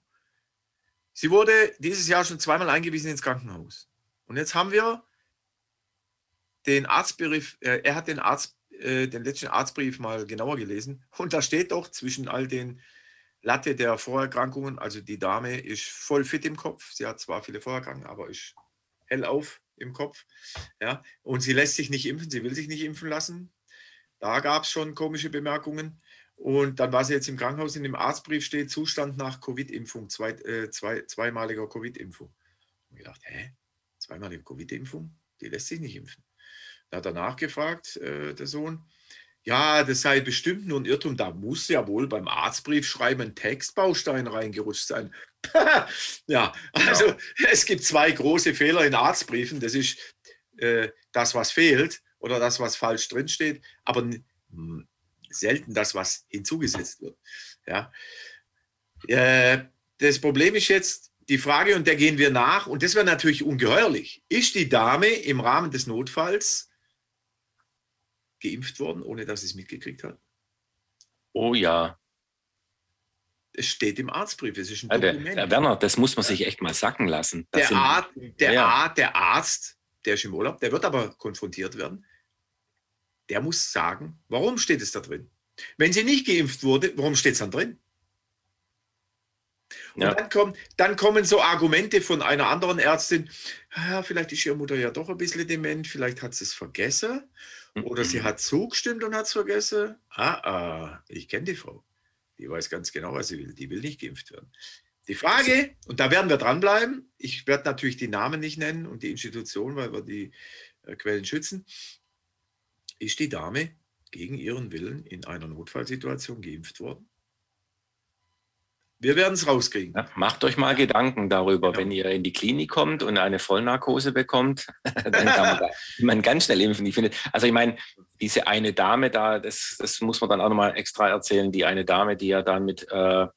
S2: Sie wurde dieses Jahr schon zweimal eingewiesen ins Krankenhaus. Und jetzt haben wir den Arztbrief, äh, er hat den Arzt, äh, den letzten Arztbrief mal genauer gelesen und da steht doch zwischen all den Latte der Vorerkrankungen, also die Dame ist voll fit im Kopf, sie hat zwar viele Vorerkrankungen, aber ist hellauf im Kopf, ja, und sie lässt sich nicht impfen, sie will sich nicht impfen lassen. Da gab es schon komische Bemerkungen. Und dann war sie jetzt im Krankenhaus, in dem Arztbrief steht Zustand nach Covid-Impfung, zwei, äh, zwei, zweimaliger Covid-Impfung. Und ich dachte, hä? Zweimalige Covid-Impfung? Die lässt sich nicht impfen. Da hat er nachgefragt, äh, der Sohn. Ja, das sei bestimmt nur ein Irrtum. Da muss ja wohl beim Arztbrief schreiben ein Textbaustein reingerutscht sein. ja, also genau. es gibt zwei große Fehler in Arztbriefen. Das ist äh, das, was fehlt oder das, was falsch drinsteht, aber selten das, was hinzugesetzt wird. Ja. Äh, das Problem ist jetzt die Frage, und der gehen wir nach, und das wäre natürlich ungeheuerlich. Ist die Dame im Rahmen des Notfalls geimpft worden, ohne dass sie es mitgekriegt hat?
S3: Oh ja.
S2: Es steht im Arztbrief, es ist ein
S3: ja, Dokument. Der, Werner, das muss man sich echt mal sacken lassen.
S2: Der, Arzt, der, ja. Arzt, der Arzt, der ist im Urlaub, der wird aber konfrontiert werden. Der muss sagen, warum steht es da drin? Wenn sie nicht geimpft wurde, warum steht es dann drin? Und ja. dann, kommen, dann kommen so Argumente von einer anderen Ärztin, ja, vielleicht ist ihre Mutter ja doch ein bisschen dement, vielleicht hat sie es vergessen oder sie hat zugestimmt und hat es vergessen. Ah, ah, ich kenne die Frau. Die weiß ganz genau, was sie will. Die will nicht geimpft werden. Die Frage, und da werden wir dranbleiben, ich werde natürlich die Namen nicht nennen und die Institution, weil wir die äh, Quellen schützen, ist die Dame gegen ihren Willen in einer Notfallsituation geimpft worden? Wir werden es rauskriegen. Ja,
S3: macht euch mal Gedanken darüber, genau. wenn ihr in die Klinik kommt und eine Vollnarkose bekommt, dann kann man, da, man ganz schnell impfen. Ich finde, also ich meine, diese eine Dame da, das, das muss man dann auch nochmal extra erzählen, die eine Dame, die ja dann mit äh,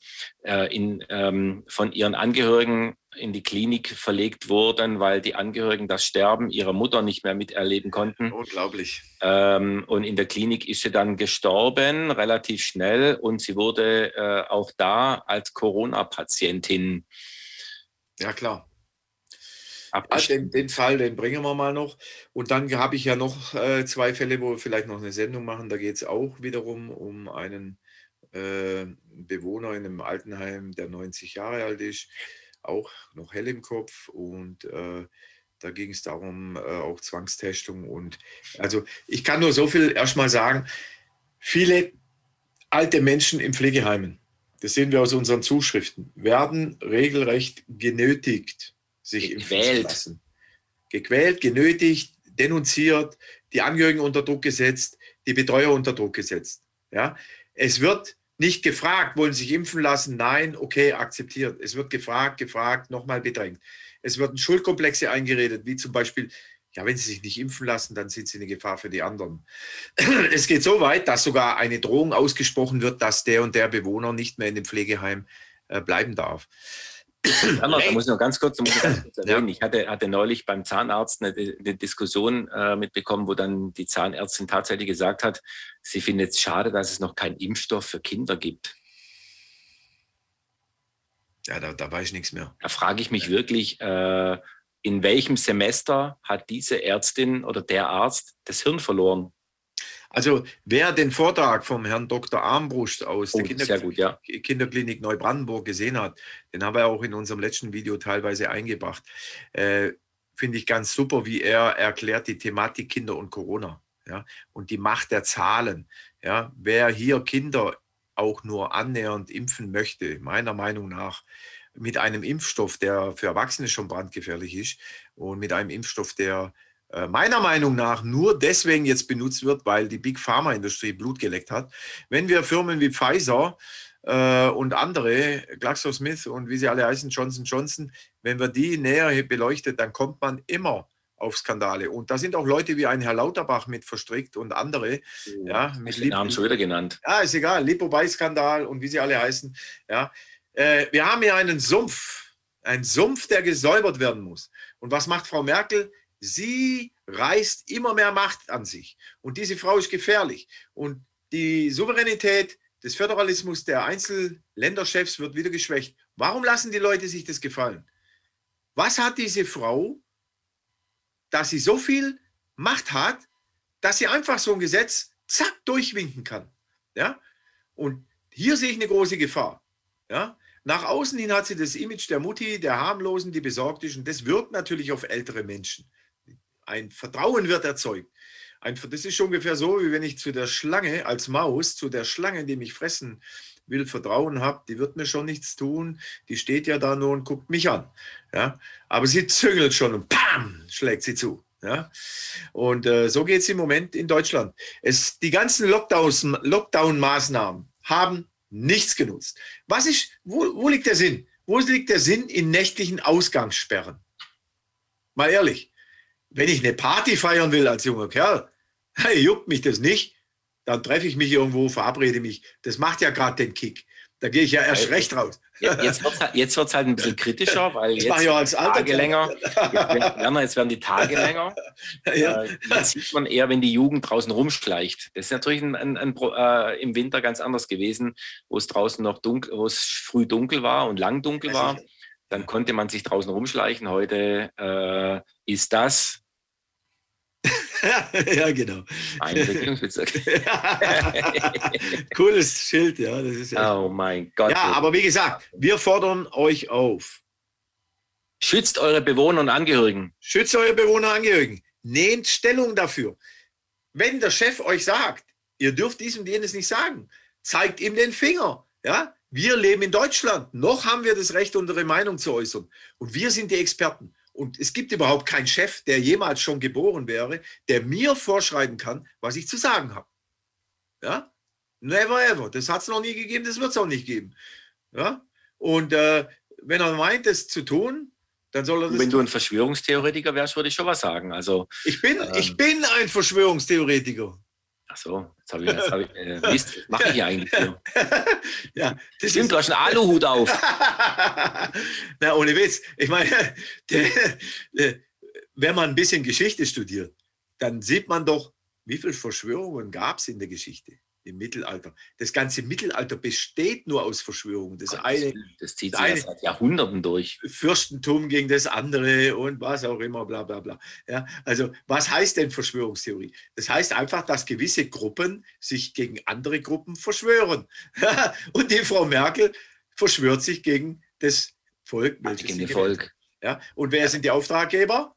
S3: äh in, ähm, von ihren Angehörigen in die Klinik verlegt wurden, weil die Angehörigen das Sterben ihrer Mutter nicht mehr miterleben konnten.
S2: Unglaublich.
S3: Ähm, und in der Klinik ist sie dann gestorben, relativ schnell. Und sie wurde äh, auch da als Corona-Patientin.
S2: Ja, klar. Also den, den, Fall, den bringen wir mal noch. Und dann habe ich ja noch äh, zwei Fälle, wo wir vielleicht noch eine Sendung machen. Da geht es auch wiederum um einen äh, Bewohner in einem Altenheim, der 90 Jahre alt ist auch noch hell im Kopf und äh, da ging es darum, äh, auch Zwangstestung und also ich kann nur so viel erstmal sagen, viele alte Menschen in Pflegeheimen, das sehen wir aus unseren Zuschriften, werden regelrecht genötigt, sich Gequält. impfen zu lassen. Gequält, genötigt, denunziert, die Angehörigen unter Druck gesetzt, die Betreuer unter Druck gesetzt. Ja? Es wird nicht gefragt, wollen Sie sich impfen lassen? Nein, okay, akzeptiert. Es wird gefragt, gefragt, nochmal bedrängt. Es werden Schuldkomplexe eingeredet, wie zum Beispiel, ja, wenn Sie sich nicht impfen lassen, dann sind Sie eine Gefahr für die anderen. Es geht so weit, dass sogar eine Drohung ausgesprochen wird, dass der und der Bewohner nicht mehr in dem Pflegeheim äh, bleiben darf.
S3: Hammer, da muss ich noch ganz kurz, ganz kurz erwähnen. Ja. Ich hatte, hatte neulich beim Zahnarzt eine, eine Diskussion äh, mitbekommen, wo dann die Zahnärztin tatsächlich gesagt hat, sie findet es schade, dass es noch keinen Impfstoff für Kinder gibt.
S2: Ja, da, da weiß ich nichts mehr.
S3: Da frage ich mich wirklich, äh, in welchem Semester hat diese Ärztin oder der Arzt das Hirn verloren?
S2: Also wer den Vortrag vom Herrn Dr. Armbrust aus
S3: oh, der Kinder gut, ja.
S2: Kinderklinik Neubrandenburg gesehen hat, den haben wir auch in unserem letzten Video teilweise eingebracht, äh, finde ich ganz super, wie er erklärt die Thematik Kinder und Corona ja, und die Macht der Zahlen. Ja. Wer hier Kinder auch nur annähernd impfen möchte, meiner Meinung nach, mit einem Impfstoff, der für Erwachsene schon brandgefährlich ist und mit einem Impfstoff, der meiner Meinung nach nur deswegen jetzt benutzt wird, weil die Big Pharma Industrie Blut geleckt hat. Wenn wir Firmen wie Pfizer äh, und andere, GlaxoSmith und wie sie alle heißen, Johnson Johnson, wenn wir die näher beleuchtet, dann kommt man immer auf Skandale. Und da sind auch Leute wie ein Herr Lauterbach mit verstrickt und andere. Ja,
S3: mit den Namen schon wieder genannt.
S2: Ja, ist egal. Lipo-Skandal und wie sie alle heißen. Ja, Äh, wir haben hier einen Sumpf, einen Sumpf, der gesäubert werden muss. Und was macht Frau Merkel? Sie reißt immer mehr Macht an sich. Und diese Frau ist gefährlich. Und die Souveränität des Föderalismus der Einzelländerchefs wird wieder geschwächt. Warum lassen die Leute sich das gefallen? Was hat diese Frau, dass sie so viel Macht hat, dass sie einfach so ein Gesetz zack durchwinken kann? Ja? Und hier sehe ich eine große Gefahr. Ja? Nach außen hin hat sie das Image der Mutti, der harmlosen, die besorgt ist. Und das wirkt natürlich auf ältere Menschen. Ein Vertrauen wird erzeugt. Ein, das ist ungefähr so, wie wenn ich zu der Schlange als Maus, zu der Schlange, die mich fressen will, Vertrauen habe, die wird mir schon nichts tun. Die steht ja da nur und guckt mich an. Ja? Aber sie züngelt schon und PAM schlägt sie zu. Ja? Und äh, so geht es im Moment in Deutschland. Es, die ganzen Lockdown-Maßnahmen haben nichts genutzt. Was ist, wo, wo liegt der Sinn? Wo liegt der Sinn in nächtlichen Ausgangssperren? Mal ehrlich, wenn ich eine Party feiern will als junger Kerl, hey, juckt mich das nicht, dann treffe ich mich irgendwo, verabrede mich. Das macht ja gerade den Kick. Da gehe ich ja erst recht raus.
S3: Jetzt wird es halt, jetzt halt ein bisschen kritischer, weil jetzt ja als Tage länger. Werner, jetzt werden die Tage länger. Ja. Äh, jetzt sieht man eher, wenn die Jugend draußen rumschleicht. Das ist natürlich ein, ein, ein, äh, im Winter ganz anders gewesen, wo es draußen noch dunkel, wo es früh dunkel war und lang dunkel war. Dann konnte man sich draußen rumschleichen. Heute äh, ist das
S2: ja, genau. Ein Regierungsbezirk. Cooles Schild, ja. Das ist
S3: ja. Oh mein Gott.
S2: Ja, aber wie gesagt, wir fordern euch auf.
S3: Schützt eure Bewohner und Angehörigen.
S2: Schützt eure Bewohner und Angehörigen. Nehmt Stellung dafür. Wenn der Chef euch sagt, ihr dürft dies und jenes nicht sagen, zeigt ihm den Finger. Ja? Wir leben in Deutschland. Noch haben wir das Recht, unsere Meinung zu äußern. Und wir sind die Experten. Und es gibt überhaupt keinen Chef, der jemals schon geboren wäre, der mir vorschreiben kann, was ich zu sagen habe. Ja? Never ever. Das hat es noch nie gegeben, das wird es auch nicht geben. Ja? Und äh, wenn er meint, das zu tun, dann soll er das.
S3: Wenn du ein Verschwörungstheoretiker wärst, würde ich schon was sagen. Also,
S2: ich, bin, ähm, ich bin ein Verschwörungstheoretiker.
S3: Ach so, jetzt habe ich, jetzt hab ich äh, Mist, was mache ich hier eigentlich ja, das Stimmt, du hast einen Aluhut auf.
S2: Na, ohne Witz. Ich meine, der, der, wenn man ein bisschen Geschichte studiert, dann sieht man doch, wie viele Verschwörungen gab es in der Geschichte im Mittelalter. Das ganze Mittelalter besteht nur aus Verschwörungen. Das, Gott, eine,
S3: das zieht sich das seit Jahrhunderten durch.
S2: Fürstentum gegen das andere und was auch immer, bla bla bla. Ja, also was heißt denn Verschwörungstheorie? Das heißt einfach, dass gewisse Gruppen sich gegen andere Gruppen verschwören. und die Frau Merkel verschwört sich gegen das Volk.
S3: Gegen das Volk.
S2: Ja, und wer sind die Auftraggeber?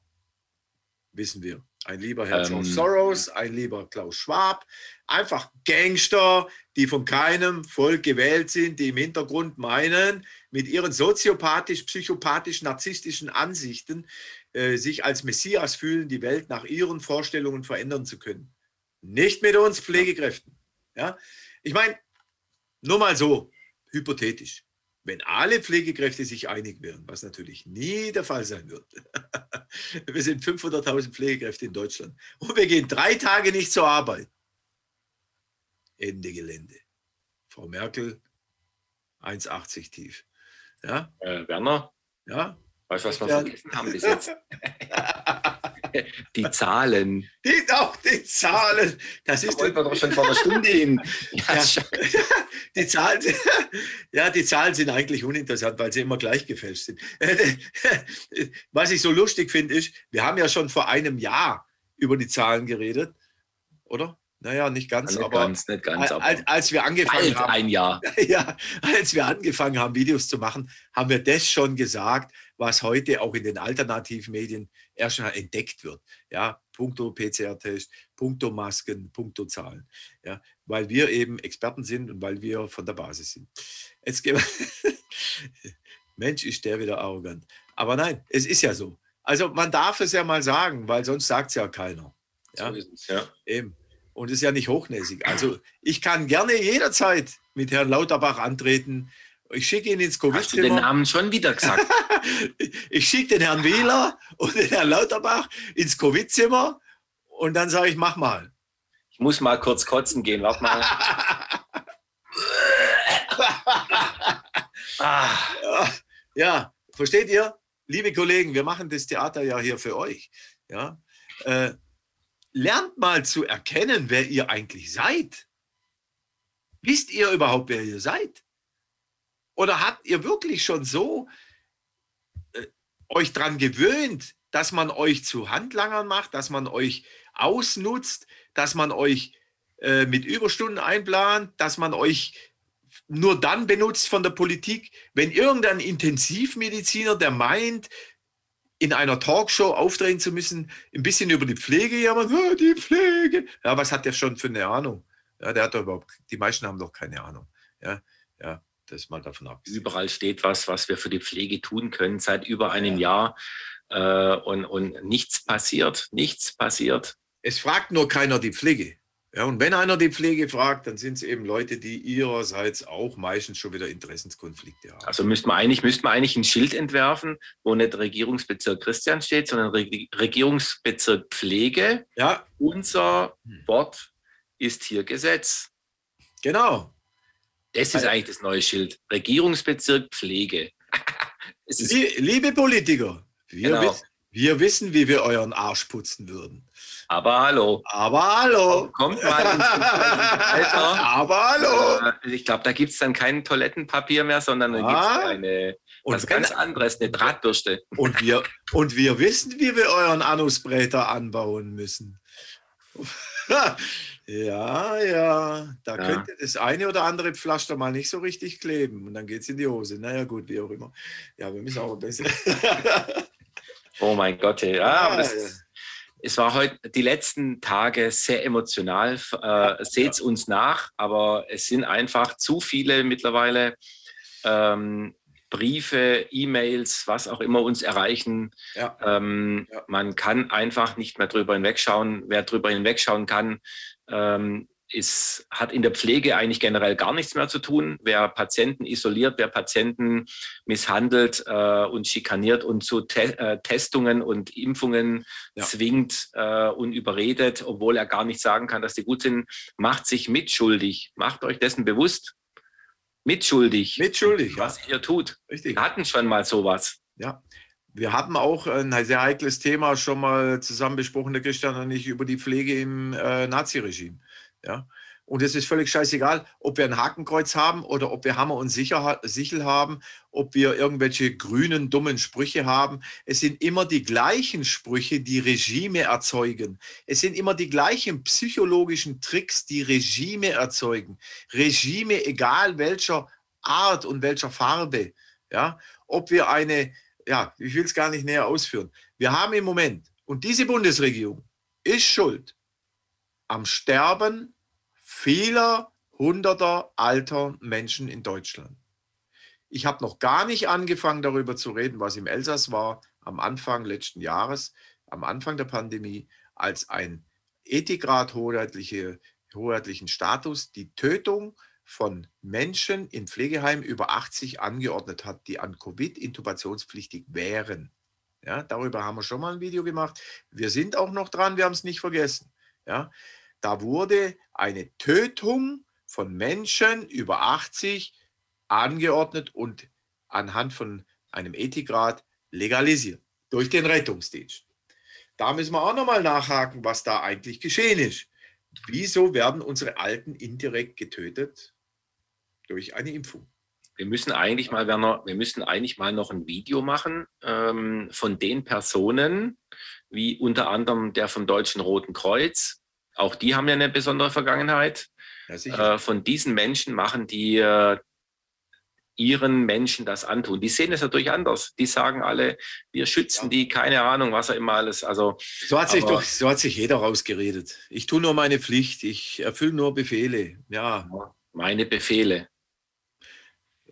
S2: Wissen wir. Ein lieber Herr ähm, George Soros, ein lieber Klaus Schwab, einfach Gangster, die von keinem Volk gewählt sind, die im Hintergrund meinen, mit ihren soziopathisch, psychopathisch, narzisstischen Ansichten äh, sich als Messias fühlen, die Welt nach ihren Vorstellungen verändern zu können. Nicht mit uns Pflegekräften. Ja? Ich meine, nur mal so, hypothetisch. Wenn alle Pflegekräfte sich einig wären, was natürlich nie der Fall sein wird. wir sind 500.000 Pflegekräfte in Deutschland und wir gehen drei Tage nicht zur Arbeit. Ende Gelände. Frau Merkel, 1,80 tief. Ja?
S3: Äh, Werner?
S2: Ja?
S3: Weißt du, was wir vergessen haben bis jetzt? die Zahlen.
S2: Die, auch die Zahlen.
S3: Das ist da doch schon vor einer Stunde hin.
S2: Ja, ja, die, Zahlen, ja, die Zahlen sind eigentlich uninteressant, weil sie immer gleich gefälscht sind. Was ich so lustig finde, ist, wir haben ja schon vor einem Jahr über die Zahlen geredet, oder? Naja, nicht ganz,
S3: nicht
S2: aber,
S3: ganz, nicht ganz,
S2: aber als, als wir angefangen haben,
S3: ein Jahr.
S2: Ja, als wir angefangen haben, Videos zu machen, haben wir das schon gesagt, was heute auch in den Alternativmedien erst mal entdeckt wird. Ja, punkto PCR-Test, punkto Masken, punkto Zahlen. Ja, weil wir eben Experten sind und weil wir von der Basis sind. Jetzt gehen wir. Mensch, ist der wieder arrogant. Aber nein, es ist ja so. Also man darf es ja mal sagen, weil sonst sagt es ja keiner. Ja? So ist es, ja. Eben. Und ist ja nicht hochnäsig. Also ich kann gerne jederzeit mit Herrn Lauterbach antreten. Ich schicke ihn ins Covid-Zimmer.
S3: Hast du den Namen schon wieder gesagt?
S2: ich schicke den Herrn Wähler und den Herrn Lauterbach ins Covid-Zimmer und dann sage ich, mach mal.
S3: Ich muss mal kurz kotzen gehen, warte mal.
S2: ah. Ja, versteht ihr? Liebe Kollegen, wir machen das Theater ja hier für euch. Ja? Äh, lernt mal zu erkennen, wer ihr eigentlich seid. Wisst ihr überhaupt, wer ihr seid? Oder habt ihr wirklich schon so äh, euch daran gewöhnt, dass man euch zu Handlangern macht, dass man euch ausnutzt, dass man euch äh, mit Überstunden einplant, dass man euch nur dann benutzt von der Politik, wenn irgendein Intensivmediziner, der meint, in einer Talkshow auftreten zu müssen, ein bisschen über die Pflege jammern, oh, die Pflege. Ja, was hat der schon für eine Ahnung? Ja, der hat doch überhaupt, die meisten haben doch keine Ahnung. Ja, ja, das mal davon ab.
S3: Überall steht was, was wir für die Pflege tun können seit über einem ja. Jahr. Äh, und, und nichts passiert, nichts passiert.
S2: Es fragt nur keiner die Pflege. Ja, und wenn einer die Pflege fragt, dann sind es eben Leute, die ihrerseits auch meistens schon wieder Interessenskonflikte haben.
S3: Also müsste man eigentlich, müsste man eigentlich ein Schild entwerfen, wo nicht Regierungsbezirk Christian steht, sondern Regierungsbezirk Pflege.
S2: Ja.
S3: Unser hm. Wort ist hier Gesetz.
S2: Genau.
S3: Das ist eigentlich das neue Schild. Regierungsbezirk Pflege.
S2: Liebe Politiker, wir, genau. wissen, wir wissen, wie wir euren Arsch putzen würden.
S3: Aber hallo.
S2: Aber hallo.
S3: Kommt mal ins Alter.
S2: Aber hallo.
S3: Äh, ich glaube, da gibt es dann kein Toilettenpapier mehr, sondern dann gibt es ah. eine und was ganz anderes, eine Drahtbürste.
S2: Und wir, und wir wissen, wie wir euren Anusbreiter anbauen müssen. ja, ja, da ja. könnte das eine oder andere Pflaster mal nicht so richtig kleben und dann geht es in die Hose. Naja, gut, wie auch immer. Ja, wir müssen auch ein bisschen.
S3: oh mein Gott, ja. ja, ja es war heute die letzten Tage sehr emotional. Äh, Seht es uns nach, aber es sind einfach zu viele mittlerweile ähm, Briefe, E-Mails, was auch immer uns erreichen. Ja. Ähm, ja. Man kann einfach nicht mehr drüber hinwegschauen. Wer drüber hinwegschauen kann, ähm, ist, hat in der Pflege eigentlich generell gar nichts mehr zu tun. Wer Patienten isoliert, wer Patienten misshandelt äh, und schikaniert und zu Te äh, Testungen und Impfungen ja. zwingt äh, und überredet, obwohl er gar nicht sagen kann, dass die gut sind, macht sich mitschuldig. Macht euch dessen bewusst. Mitschuldig.
S2: Mitschuldig.
S3: Was ja. ihr tut. Richtig. Wir hatten schon mal sowas.
S2: Ja. Wir haben auch ein sehr heikles Thema schon mal zusammen besprochen, der Christian und ich, über die Pflege im äh, Naziregime. Ja? Und es ist völlig scheißegal, ob wir ein Hakenkreuz haben oder ob wir Hammer und Sichel haben, ob wir irgendwelche grünen, dummen Sprüche haben. Es sind immer die gleichen Sprüche, die Regime erzeugen. Es sind immer die gleichen psychologischen Tricks, die Regime erzeugen. Regime, egal welcher Art und welcher Farbe. Ja? Ob wir eine, ja, ich will es gar nicht näher ausführen. Wir haben im Moment, und diese Bundesregierung ist schuld am Sterben vieler hunderter alter Menschen in Deutschland. Ich habe noch gar nicht angefangen darüber zu reden, was im Elsass war am Anfang letzten Jahres, am Anfang der Pandemie, als ein Ethikrat hoheitliche, hoheitlichen Status die Tötung von Menschen in Pflegeheimen über 80 angeordnet hat, die an Covid intubationspflichtig wären. Ja, darüber haben wir schon mal ein Video gemacht. Wir sind auch noch dran, wir haben es nicht vergessen. Ja, da wurde eine Tötung von Menschen über 80 angeordnet und anhand von einem Ethikrat legalisiert durch den Rettungsdienst. Da müssen wir auch nochmal nachhaken, was da eigentlich geschehen ist. Wieso werden unsere Alten indirekt getötet? Durch eine Impfung.
S3: Wir müssen eigentlich mal, Werner, wir müssen eigentlich mal noch ein Video machen ähm, von den Personen, wie unter anderem der vom Deutschen Roten Kreuz, auch die haben ja eine besondere Vergangenheit. Ja, äh, von diesen Menschen machen die äh, ihren Menschen das antun. Die sehen es natürlich anders. Die sagen alle, wir schützen ja. die, keine Ahnung, was er immer alles. Also,
S2: so, hat sich doch, so hat sich jeder rausgeredet. Ich tue nur meine Pflicht, ich erfülle nur Befehle. Ja.
S3: Meine Befehle.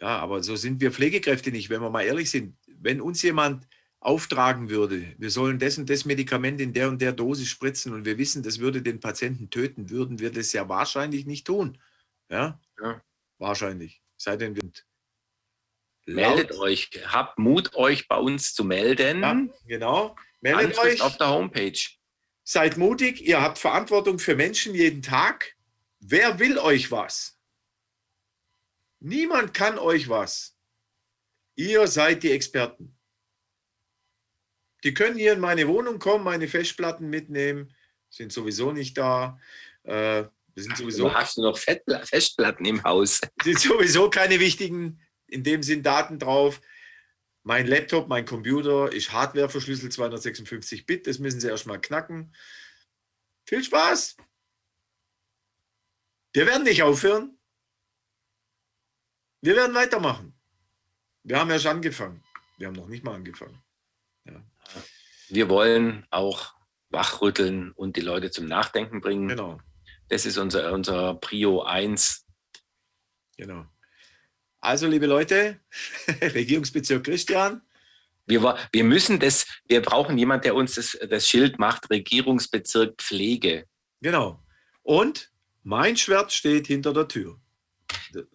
S2: Ja, aber so sind wir Pflegekräfte nicht, wenn wir mal ehrlich sind. Wenn uns jemand auftragen würde, wir sollen das und das Medikament in der und der Dosis spritzen und wir wissen, das würde den Patienten töten, würden wir das ja wahrscheinlich nicht tun. Ja, ja. wahrscheinlich. Sei denn, wir
S3: Meldet euch, habt Mut, euch bei uns zu melden. Ja,
S2: genau.
S3: Meldet Anschrift euch auf der Homepage.
S2: Seid mutig, ihr habt Verantwortung für Menschen jeden Tag. Wer will euch was? Niemand kann euch was. Ihr seid die Experten. Die können hier in meine Wohnung kommen, meine Festplatten mitnehmen, sind sowieso nicht da. Äh, sind sowieso,
S3: hast du noch Festplatten im Haus?
S2: Sind sowieso keine wichtigen, in dem Sinn Daten drauf. Mein Laptop, mein Computer ist Hardware verschlüsselt 256 Bit. Das müssen Sie erstmal knacken. Viel Spaß! Wir werden nicht aufhören. Wir werden weitermachen. Wir haben erst angefangen. Wir haben noch nicht mal angefangen.
S3: Wir wollen auch wachrütteln und die Leute zum Nachdenken bringen.
S2: Genau.
S3: Das ist unser, unser Prio 1.
S2: Genau. Also, liebe Leute, Regierungsbezirk Christian.
S3: Wir, wir müssen das, wir brauchen jemanden, der uns das, das Schild macht, Regierungsbezirk Pflege.
S2: Genau. Und mein Schwert steht hinter der Tür.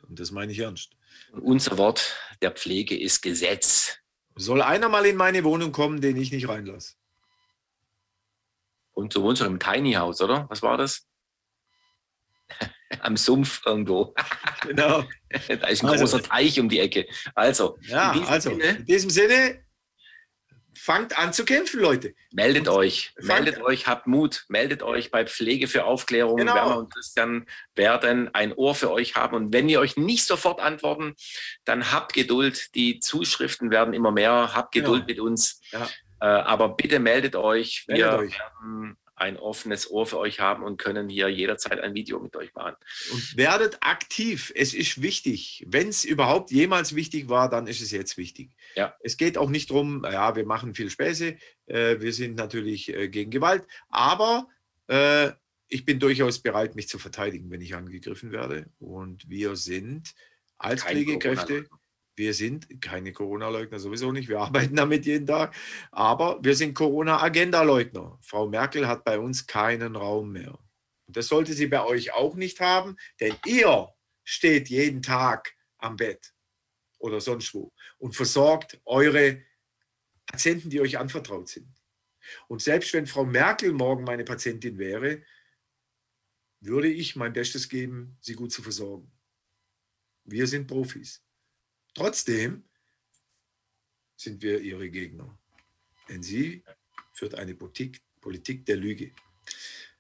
S2: Und das meine ich ernst.
S3: Und unser Wort der Pflege ist Gesetz.
S2: Soll einer mal in meine Wohnung kommen, den ich nicht reinlasse?
S3: Und so wohnst du im Tiny House, oder? Was war das? Am Sumpf irgendwo.
S2: Genau.
S3: da ist ein also, großer Teich um die Ecke. Also,
S2: ja, in also Sinne, in diesem Sinne, fangt an zu kämpfen, Leute.
S3: Meldet und euch, meldet euch, habt Mut, meldet euch bei Pflege für Aufklärung.
S2: Genau.
S3: Werner und Christian werden ein Ohr für euch haben. Und wenn wir euch nicht sofort antworten, dann habt Geduld. Die Zuschriften werden immer mehr. Habt Geduld genau. mit uns. Ja. Äh, aber bitte meldet euch.
S2: Meldet wir euch.
S3: werden ein offenes Ohr für euch haben und können hier jederzeit ein Video mit euch machen.
S2: Und werdet aktiv. Es ist wichtig. Wenn es überhaupt jemals wichtig war, dann ist es jetzt wichtig.
S3: Ja.
S2: Es geht auch nicht darum, ja, wir machen viel Späße. Äh, wir sind natürlich äh, gegen Gewalt. Aber äh, ich bin durchaus bereit, mich zu verteidigen, wenn ich angegriffen werde. Und wir sind als Kein Pflegekräfte. Corona wir sind keine Corona-Leugner, sowieso nicht. Wir arbeiten damit jeden Tag. Aber wir sind Corona-Agenda-Leugner. Frau Merkel hat bei uns keinen Raum mehr. Und das sollte sie bei euch auch nicht haben, denn ihr steht jeden Tag am Bett oder sonst wo und versorgt eure Patienten, die euch anvertraut sind. Und selbst wenn Frau Merkel morgen meine Patientin wäre, würde ich mein Bestes geben, sie gut zu versorgen. Wir sind Profis. Trotzdem sind wir ihre Gegner. Denn sie führt eine Politik, Politik der Lüge.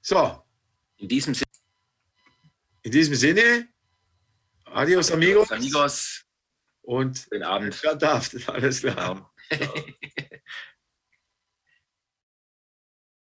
S2: So.
S3: In diesem Sinne.
S2: In diesem Sinne. Adios, amigos.
S3: amigos.
S2: Und
S3: den Abend.
S2: Alles klar.